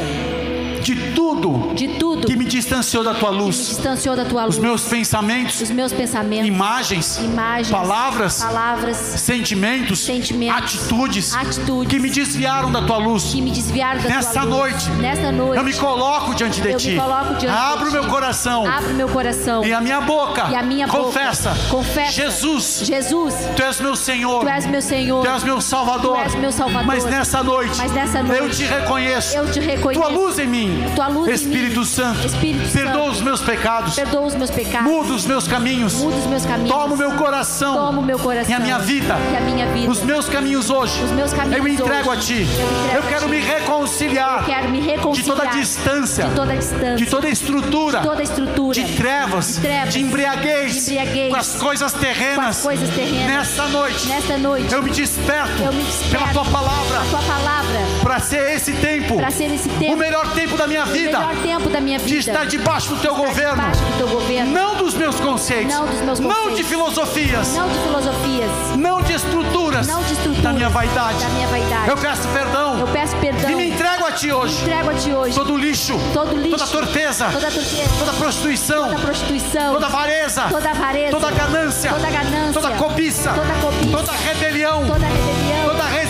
de tudo, de tudo que me distanciou da tua luz, distanciou da tua luz, os meus pensamentos, os meus pensamentos, imagens, imagens, palavras, palavras, sentimentos, sentimentos, atitudes, atitudes, que me desviaram da tua luz, que me desviaram da nessa tua noite, luz. nesta noite, eu me coloco diante de eu ti, me coloco diante abro de meu ti. coração, abro meu coração, e a minha boca, e a minha confessa, boca, confessa, Jesus, Jesus, tu és meu Senhor, tu és meu Senhor, tu és meu Salvador, tu és meu Salvador, mas nessa noite, mas nessa noite, eu te reconheço, eu te reconheço, tua luz em mim, tua luz Espírito. Santo, Espírito perdoa Santo. os meus pecados, perdoa os meus pecados, muda os meus caminhos, muda os meus caminhos, toma o meu coração, toma o meu coração, e a minha vida, e a minha vida, os meus caminhos hoje, os meus caminhos eu entrego hoje, a ti, eu, entrego eu quero a ti. me reconciliar, eu quero me reconciliar de toda distância, de toda distância, de toda estrutura, de toda estrutura, de trevas, de, trevas, de embriaguez, de embriaguez, com as coisas terrenas, com as coisas terrenas, nessa noite, nesta noite, eu me desperto, eu me desperto pela tua palavra, a tua palavra, para ser esse tempo, para ser esse tempo, o melhor tempo da minha vida, o melhor tempo da minha vida, de estar debaixo do teu governo, debaixo do teu governo, não dos meus conceitos, não dos meus conceitos, não de filosofias, não de filosofias, não de estruturas, não de estruturas da minha vaidade. da minha vaidade. Eu peço perdão. Eu peço perdão. E me entrego a ti hoje. Entrego a ti hoje. Todo lixo, todo lixo, toda torpeza, toda torpeza, toda prostituição, toda prostituição, toda avareza, toda avareza, toda ganância, toda ganância, toda cobiça, toda cobiça, toda rebelião, toda rebelião,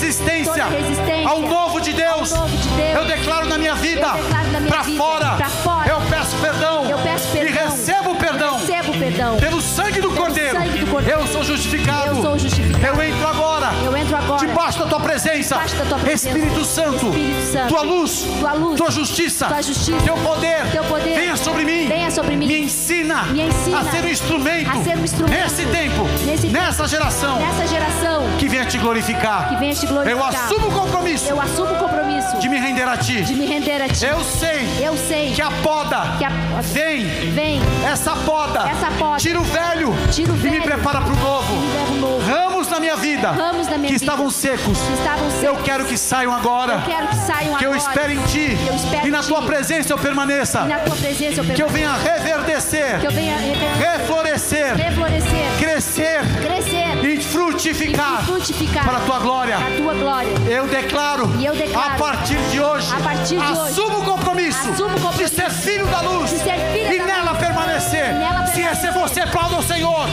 resistência, resistência ao novo de Deus. ao novo de Deus. Eu declaro na minha vida, vida, fora, fora. eu peço perdão, Eu peço e perdão. recebo perdão. Recebo perdão. Pelo sangue do Cordeiro, sangue do Cordeiro. eu sou justificado. Eu sou justificado. Eu entro agora, Eu entro agora. debaixo da tua presença, da tua presença. Espírito Santo, Espírito Santo. tua luz, Tua luz. tua justiça, Tua justiça. teu poder, Teu poder. venha sobre mim, Venha sobre mim. me ensina, Me ensina a ser um instrumento, a ser um instrumento. nesse tempo, Nesse nessa geração, Nessa geração que venha te glorificar. que venha te glorificar. Eu assumo o compromisso Eu assumo o compromisso de me render a ti. de me render a ti. Eu sei Eu sei que a poda que a vem, vem essa poda, Essa poda. tira o velho, Tira o e me velho. prepara para o novo. me leva novo. Ramos na minha vida, Ramos na minha que vida. estavam secos, Que estavam secos. eu quero que saiam agora. Eu quero que saiam que eu agora. espere em ti eu e na tua ti. presença eu permaneça. Presença eu Que eu venha reverdecer, Que eu venha rever- reflorescer, reflorescer, crescer crescer e frutificar e frutificar para a tua glória. a tua glória. Eu declaro, E eu declaro, a partir de hoje, a partir de hoje, assumo o compromisso, assumo o compromisso de ser filho da luz ser filha e da nela permanecer. E nela Se esse é permanecer. você, aplauda o Senhor.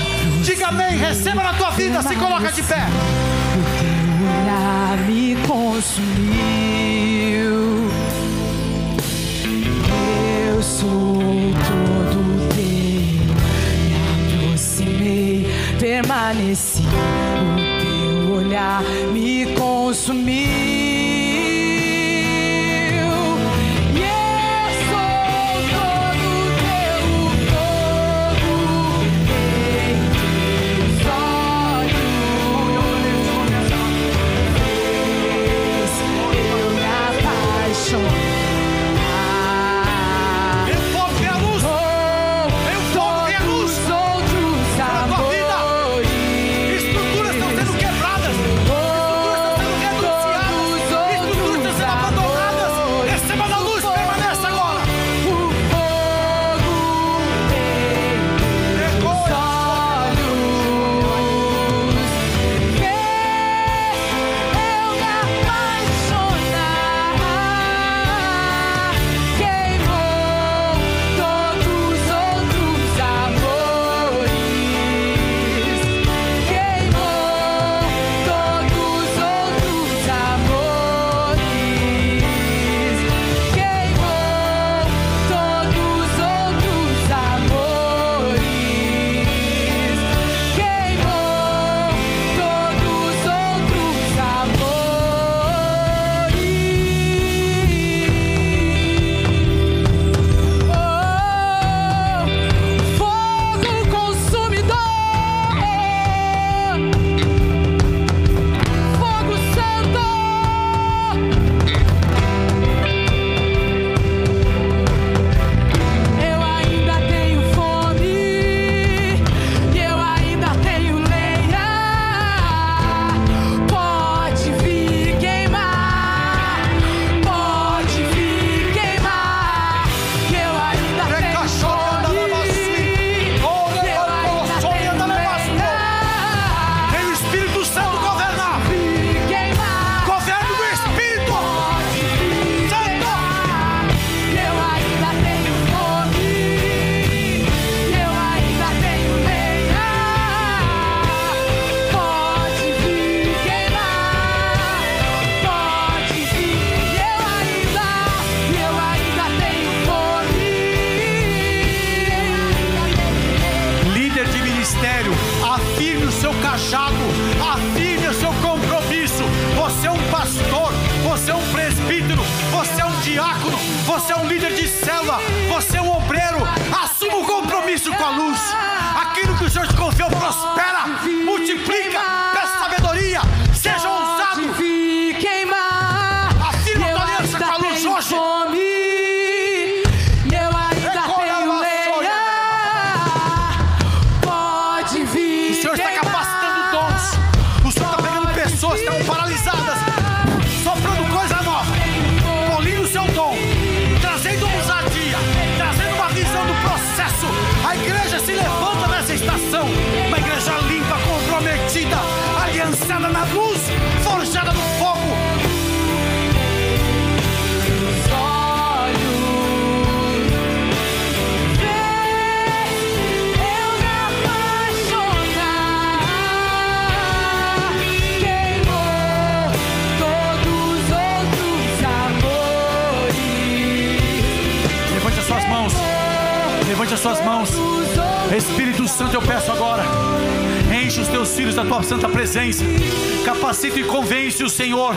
Diga amém, receba na tua vida, se coloca de pé. olhar me consumiu. Eu sou todo teu, me aproximei, permaneci. O teu olhar me consumiu. Diácono, você é um líder de célula, você é um obreiro. Assuma o compromisso com a luz. Aquilo que o Senhor te confiou prospera, multiplica, suas mãos. Espírito Santo, eu peço agora, enche os teus filhos da tua santa presença, capacita e convence o Senhor,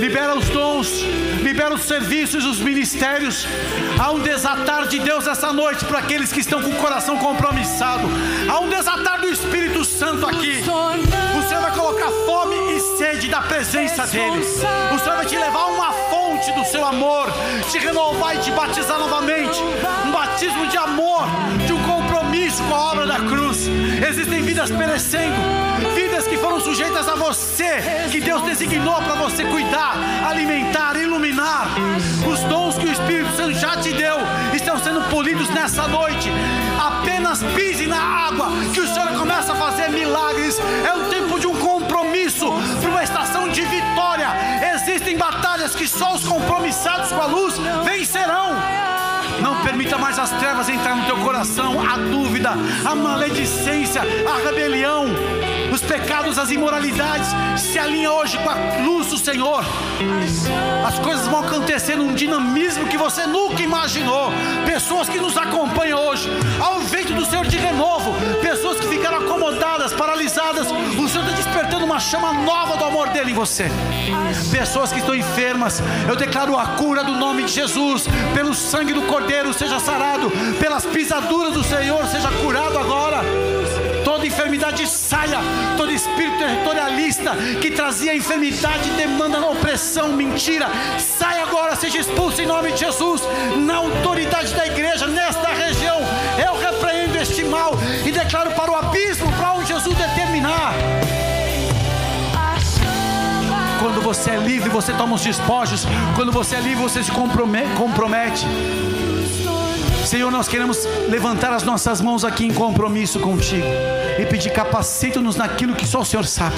libera os dons, libera os serviços, os ministérios. Há um desatar de Deus essa noite para aqueles que estão com o coração compromissado. Há um desatar do Espírito Santo aqui. O Senhor vai colocar fome e sede da presença dEle. O Senhor vai te levar a uma fonte do seu amor, te renovar e te batizar novamente. Um batismo de amor, de um compromisso com a obra da cruz. Existem vidas perecendo, vidas que foram sujeitas a você, que Deus designou para você cuidar, alimentar, iluminar. Os dons que o Espírito Santo já te deu estão sendo polidos nessa noite. Apenas pise na água, que o Senhor começa a fazer milagres. É um tempo de um compromisso, só os compromissados com a luz vencerão. Não permita mais as trevas entrar no teu coração, a dúvida, a maledicência, a rebelião, os pecados, as imoralidades. Se alinha hoje com a luz do Senhor. As coisas vão acontecer num dinamismo que você nunca imaginou. Pessoas que nos acompanham hoje, ao vento do Senhor de renovo, pessoas que ficaram acomodadas, paralisadas. O Senhor está despertando uma chama nova do amor dele em você. Pessoas que estão enfermas, eu declaro a cura do nome de Jesus, pelo sangue do Cordeiro, seja sarado, pelas pisaduras do Senhor, seja curado agora. Toda enfermidade saia, todo espírito territorialista que trazia enfermidade, demanda, opressão, mentira, saia agora, seja expulso em nome de Jesus, na autoridade da igreja, nesta região. Eu repreendo este mal e declaro para o abismo, para onde Jesus determinar. Quando você é livre, você toma os despojos. Quando você é livre, você se comprome- compromete. Senhor, nós queremos levantar as nossas mãos aqui em compromisso contigo e pedir capacita-nos naquilo que só o Senhor sabe.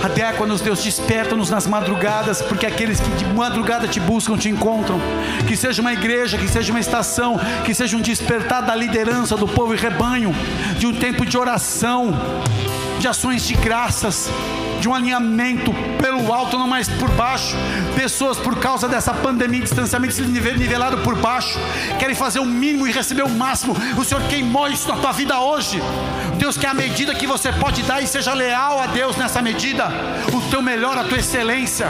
Adequa-nos, Deus, desperta-nos nas madrugadas, porque aqueles que de madrugada te buscam te encontram. Que seja uma igreja, que seja uma estação, que seja um despertar da liderança do povo e rebanho, de um tempo de oração, de ações de graças, de um alinhamento pelo alto, não mais por baixo. Pessoas, por causa dessa pandemia, distanciamento nivelado por baixo, querem fazer o mínimo e receber o máximo. O Senhor queimou isso na tua vida hoje. Deus quer a medida que você pode dar e seja leal a Deus nessa medida. O teu melhor, a tua excelência.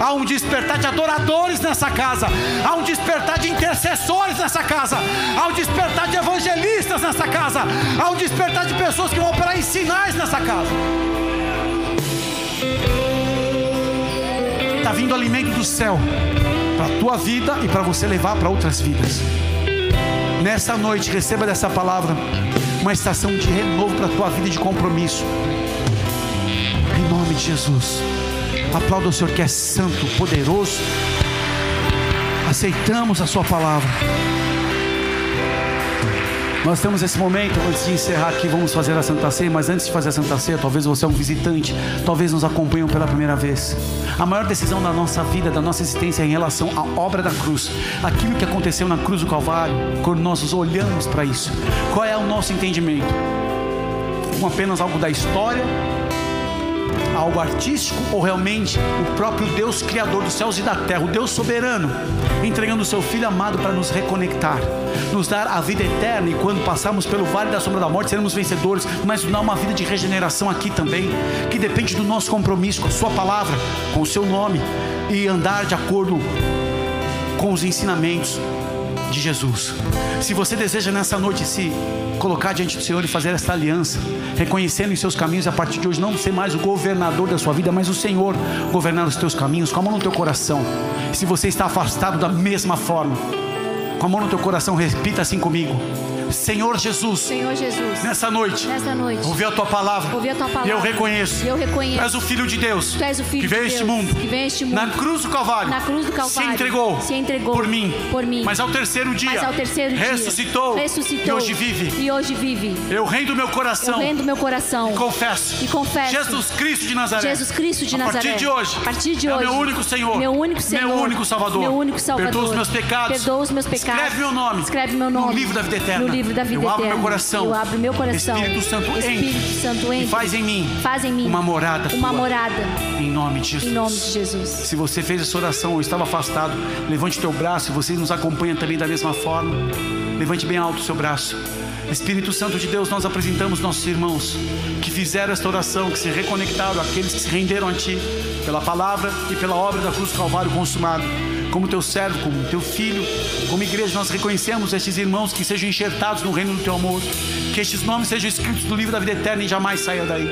Há um despertar de adoradores nessa casa. Há um despertar de intercessores nessa casa. Há um despertar de evangelistas nessa casa. Há um despertar de pessoas que vão operar em sinais nessa casa. Está vindo alimento do céu para a tua vida e para você levar para outras vidas. Nessa noite, receba dessa palavra uma estação de renovo para a tua vida e de compromisso. Em nome de Jesus. Aplauda o Senhor que é santo, poderoso. Aceitamos a Sua palavra. Nós temos esse momento, antes de encerrar aqui, vamos fazer a Santa Ceia, mas antes de fazer a Santa Ceia, talvez você é um visitante, talvez nos acompanham pela primeira vez. A maior decisão da nossa vida, da nossa existência é em relação à obra da cruz, aquilo que aconteceu na cruz do Calvário, quando nós olhamos para isso. Qual é o nosso entendimento? Como apenas algo da história, algo artístico ou realmente o próprio Deus criador dos céus e da terra, o Deus soberano, entregando o seu filho amado para nos reconectar, nos dar a vida eterna e quando passarmos pelo vale da sombra da morte seremos vencedores, mas nos dar uma vida de regeneração aqui também, que depende do nosso compromisso com a sua palavra, com o seu nome, e andar de acordo com os ensinamentos de Jesus. Se você deseja nessa noite se colocar diante do Senhor e fazer esta aliança, reconhecendo em seus caminhos a partir de hoje não ser mais o governador da sua vida, mas o Senhor governando os teus caminhos, com a mão no teu coração. Se você está afastado da mesma forma, com a mão no teu coração, repita assim comigo: Senhor Jesus, Senhor Jesus, nessa noite, nessa noite, ouvi a tua palavra, ouvi a tua palavra e eu reconheço, e eu reconheço tu és o Filho de Deus, Tu és o Filho que veio a de este Deus, mundo, que veio a este mundo, na cruz do Calvário, na cruz do Calvário, se entregou, se entregou por mim, por mim, mas ao terceiro dia, mas ao terceiro dia ressuscitou, ressuscitou e hoje vive. e hoje vive. Eu rendo meu coração, Eu rendo meu coração e confesso, e confesso Jesus Cristo de Nazaré, Jesus Cristo de a Nazaré. partir de hoje, a partir de é hoje, meu único Senhor, meu único Senhor, meu único Salvador, meu único Salvador. perdoa os meus pecados, perdoa os meus pecados, escreve meu nome, escreve meu nome no livro da vida eterna, livro da vida eu abro eterna. meu coração, eu abro meu coração, Espírito Santo Espírito Santo entre, faz em mim, faz em mim uma morada, uma tua. morada, em nome de Jesus. em nome de Jesus. Se você fez essa oração ou estava afastado, levante teu braço. E você nos acompanha também da mesma forma. Levante bem alto o seu braço. Espírito Santo de Deus, nós apresentamos nossos irmãos que fizeram esta oração, que se reconectaram, aqueles que se renderam a Ti pela palavra e pela obra da cruz do Calvário consumado. Como teu servo, como teu filho, como igreja, nós reconhecemos estes irmãos que sejam enxertados no reino do teu amor, que estes nomes sejam escritos no livro da vida eterna e jamais saia daí.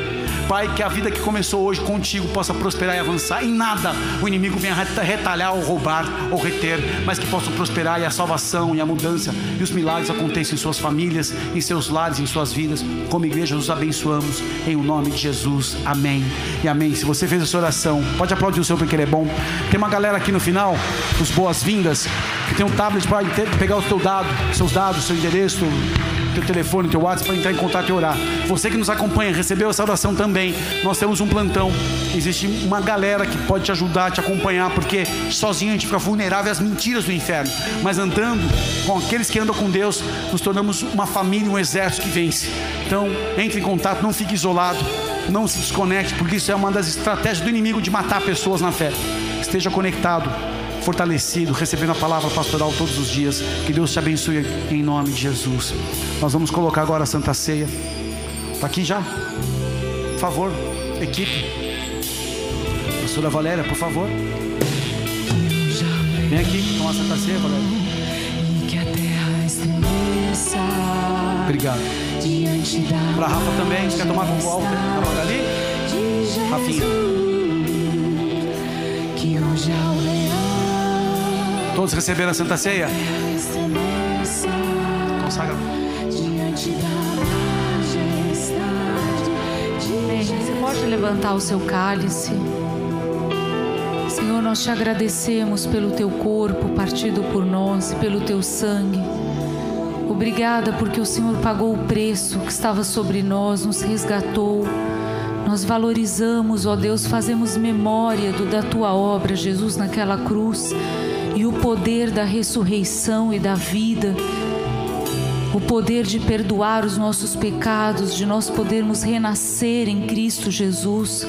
Pai, que a vida que começou hoje contigo possa prosperar e avançar. Em nada o inimigo venha reta- retalhar ou roubar ou reter, mas que possam prosperar e a salvação e a mudança e os milagres aconteçam em suas famílias, em seus lares, em suas vidas. Como igreja, nos abençoamos em o nome de Jesus. Amém e amém. Se você fez essa oração, pode aplaudir o Senhor porque Ele é bom. Tem uma galera aqui no final, os boas-vindas, que tem um tablet para pegar o teu dado, seus dados, seu endereço, teu telefone, teu WhatsApp para entrar em contato e orar. Você que nos acompanha, recebeu essa oração também. Nós temos um plantão. Existe uma galera que pode te ajudar, te acompanhar, porque sozinho a gente fica vulnerável às mentiras do inferno. Mas andando com aqueles que andam com Deus, nos tornamos uma família, um exército que vence. Então, entre em contato, não fique isolado, não se desconecte, porque isso é uma das estratégias do inimigo de matar pessoas na fé. Esteja conectado fortalecido, recebendo a palavra pastoral todos os dias. Que Deus te abençoe em nome de Jesus. Nós vamos colocar agora a Santa Ceia. Está aqui já? Por favor, equipe. Pastora Valéria, por favor. Vem aqui com a Santa Ceia, Valéria. Obrigado. Para Rafa também, quer tomar com o Walter? Agora ali? de Jesus, Rafinha. que hoje ao Todos receberam a Santa Ceia? Consagra. você pode levantar o seu cálice. Senhor, nós te agradecemos pelo teu corpo partido por nós, pelo teu sangue. Obrigada porque o Senhor pagou o preço que estava sobre nós, nos resgatou. Nós valorizamos, ó Deus, fazemos memória do, da tua obra, Jesus, naquela cruz, e o poder da ressurreição e da vida o poder de perdoar os nossos pecados, de nós podermos renascer em Cristo Jesus.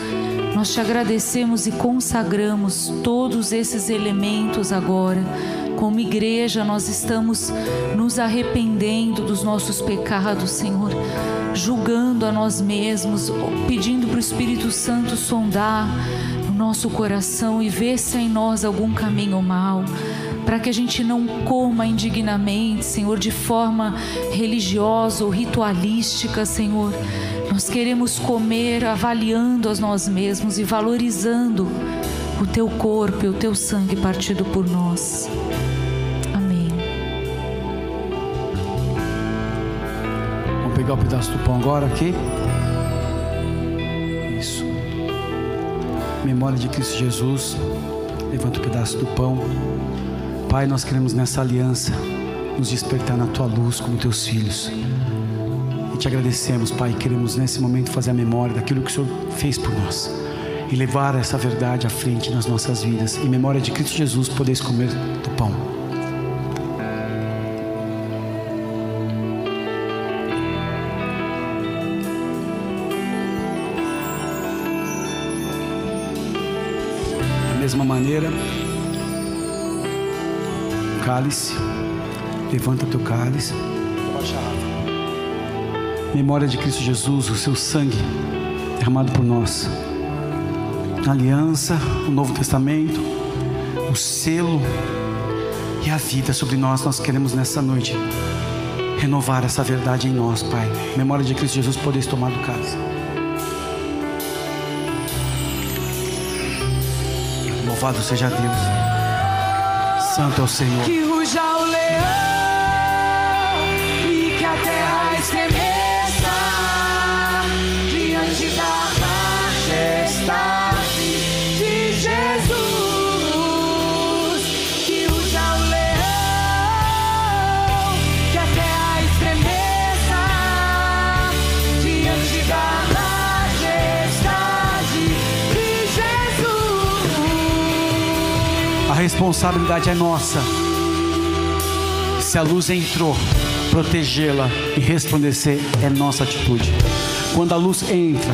Nós te agradecemos e consagramos todos esses elementos agora. Como igreja, nós estamos nos arrependendo dos nossos pecados, Senhor, julgando a nós mesmos, pedindo para o Espírito Santo sondar nosso coração e ver se há em nós algum caminho mal para que a gente não coma indignamente, Senhor, de forma religiosa ou ritualística, Senhor. Nós queremos comer avaliando a nós mesmos e valorizando o teu corpo e o teu sangue partido por nós. Amém. Vamos pegar o pedaço do pão agora aqui. Memória de Cristo Jesus. Levanta o pedaço do pão. Pai, nós queremos nessa aliança nos despertar na tua luz como teus filhos. E te agradecemos, Pai. Queremos nesse momento fazer a memória daquilo que o Senhor fez por nós. E levar essa verdade à frente nas nossas vidas. Em memória de Cristo Jesus, podeis comer do pão. Maneira, cálice, levanta teu cálice. Memória de Cristo Jesus, o seu sangue derramado por nós. A aliança, o Novo Testamento, o selo e a vida sobre nós. Nós queremos nessa noite renovar essa verdade em nós, Pai. Memória de Cristo Jesus, podeis tomar do caso. Louvado seja Deus. Santo é o Senhor. Que ruja o leão e que a terra diante da majestade responsabilidade é nossa. Se a luz entrou, protegê-la e resplandecer é nossa atitude. Quando a luz entra,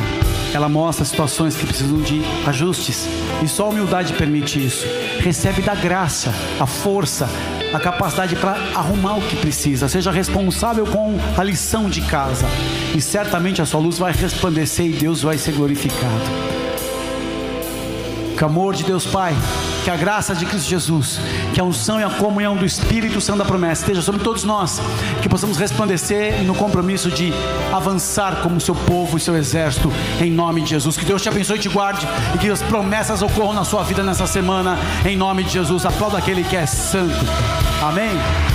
ela mostra situações que precisam de ajustes e só a humildade permite isso. Recebe da graça, a força, a capacidade para arrumar o que precisa. Seja responsável com a lição de casa e certamente a sua luz vai resplandecer e Deus vai ser glorificado. Que amor de Deus Pai, que a graça de Cristo Jesus, que a unção e a comunhão do Espírito Santo da promessa esteja sobre todos nós, que possamos resplandecer no compromisso de avançar como seu povo e seu exército, em nome de Jesus. Que Deus te abençoe e te guarde, e que as promessas ocorram na sua vida nessa semana, em nome de Jesus. Aplauda aquele que é santo. Amém.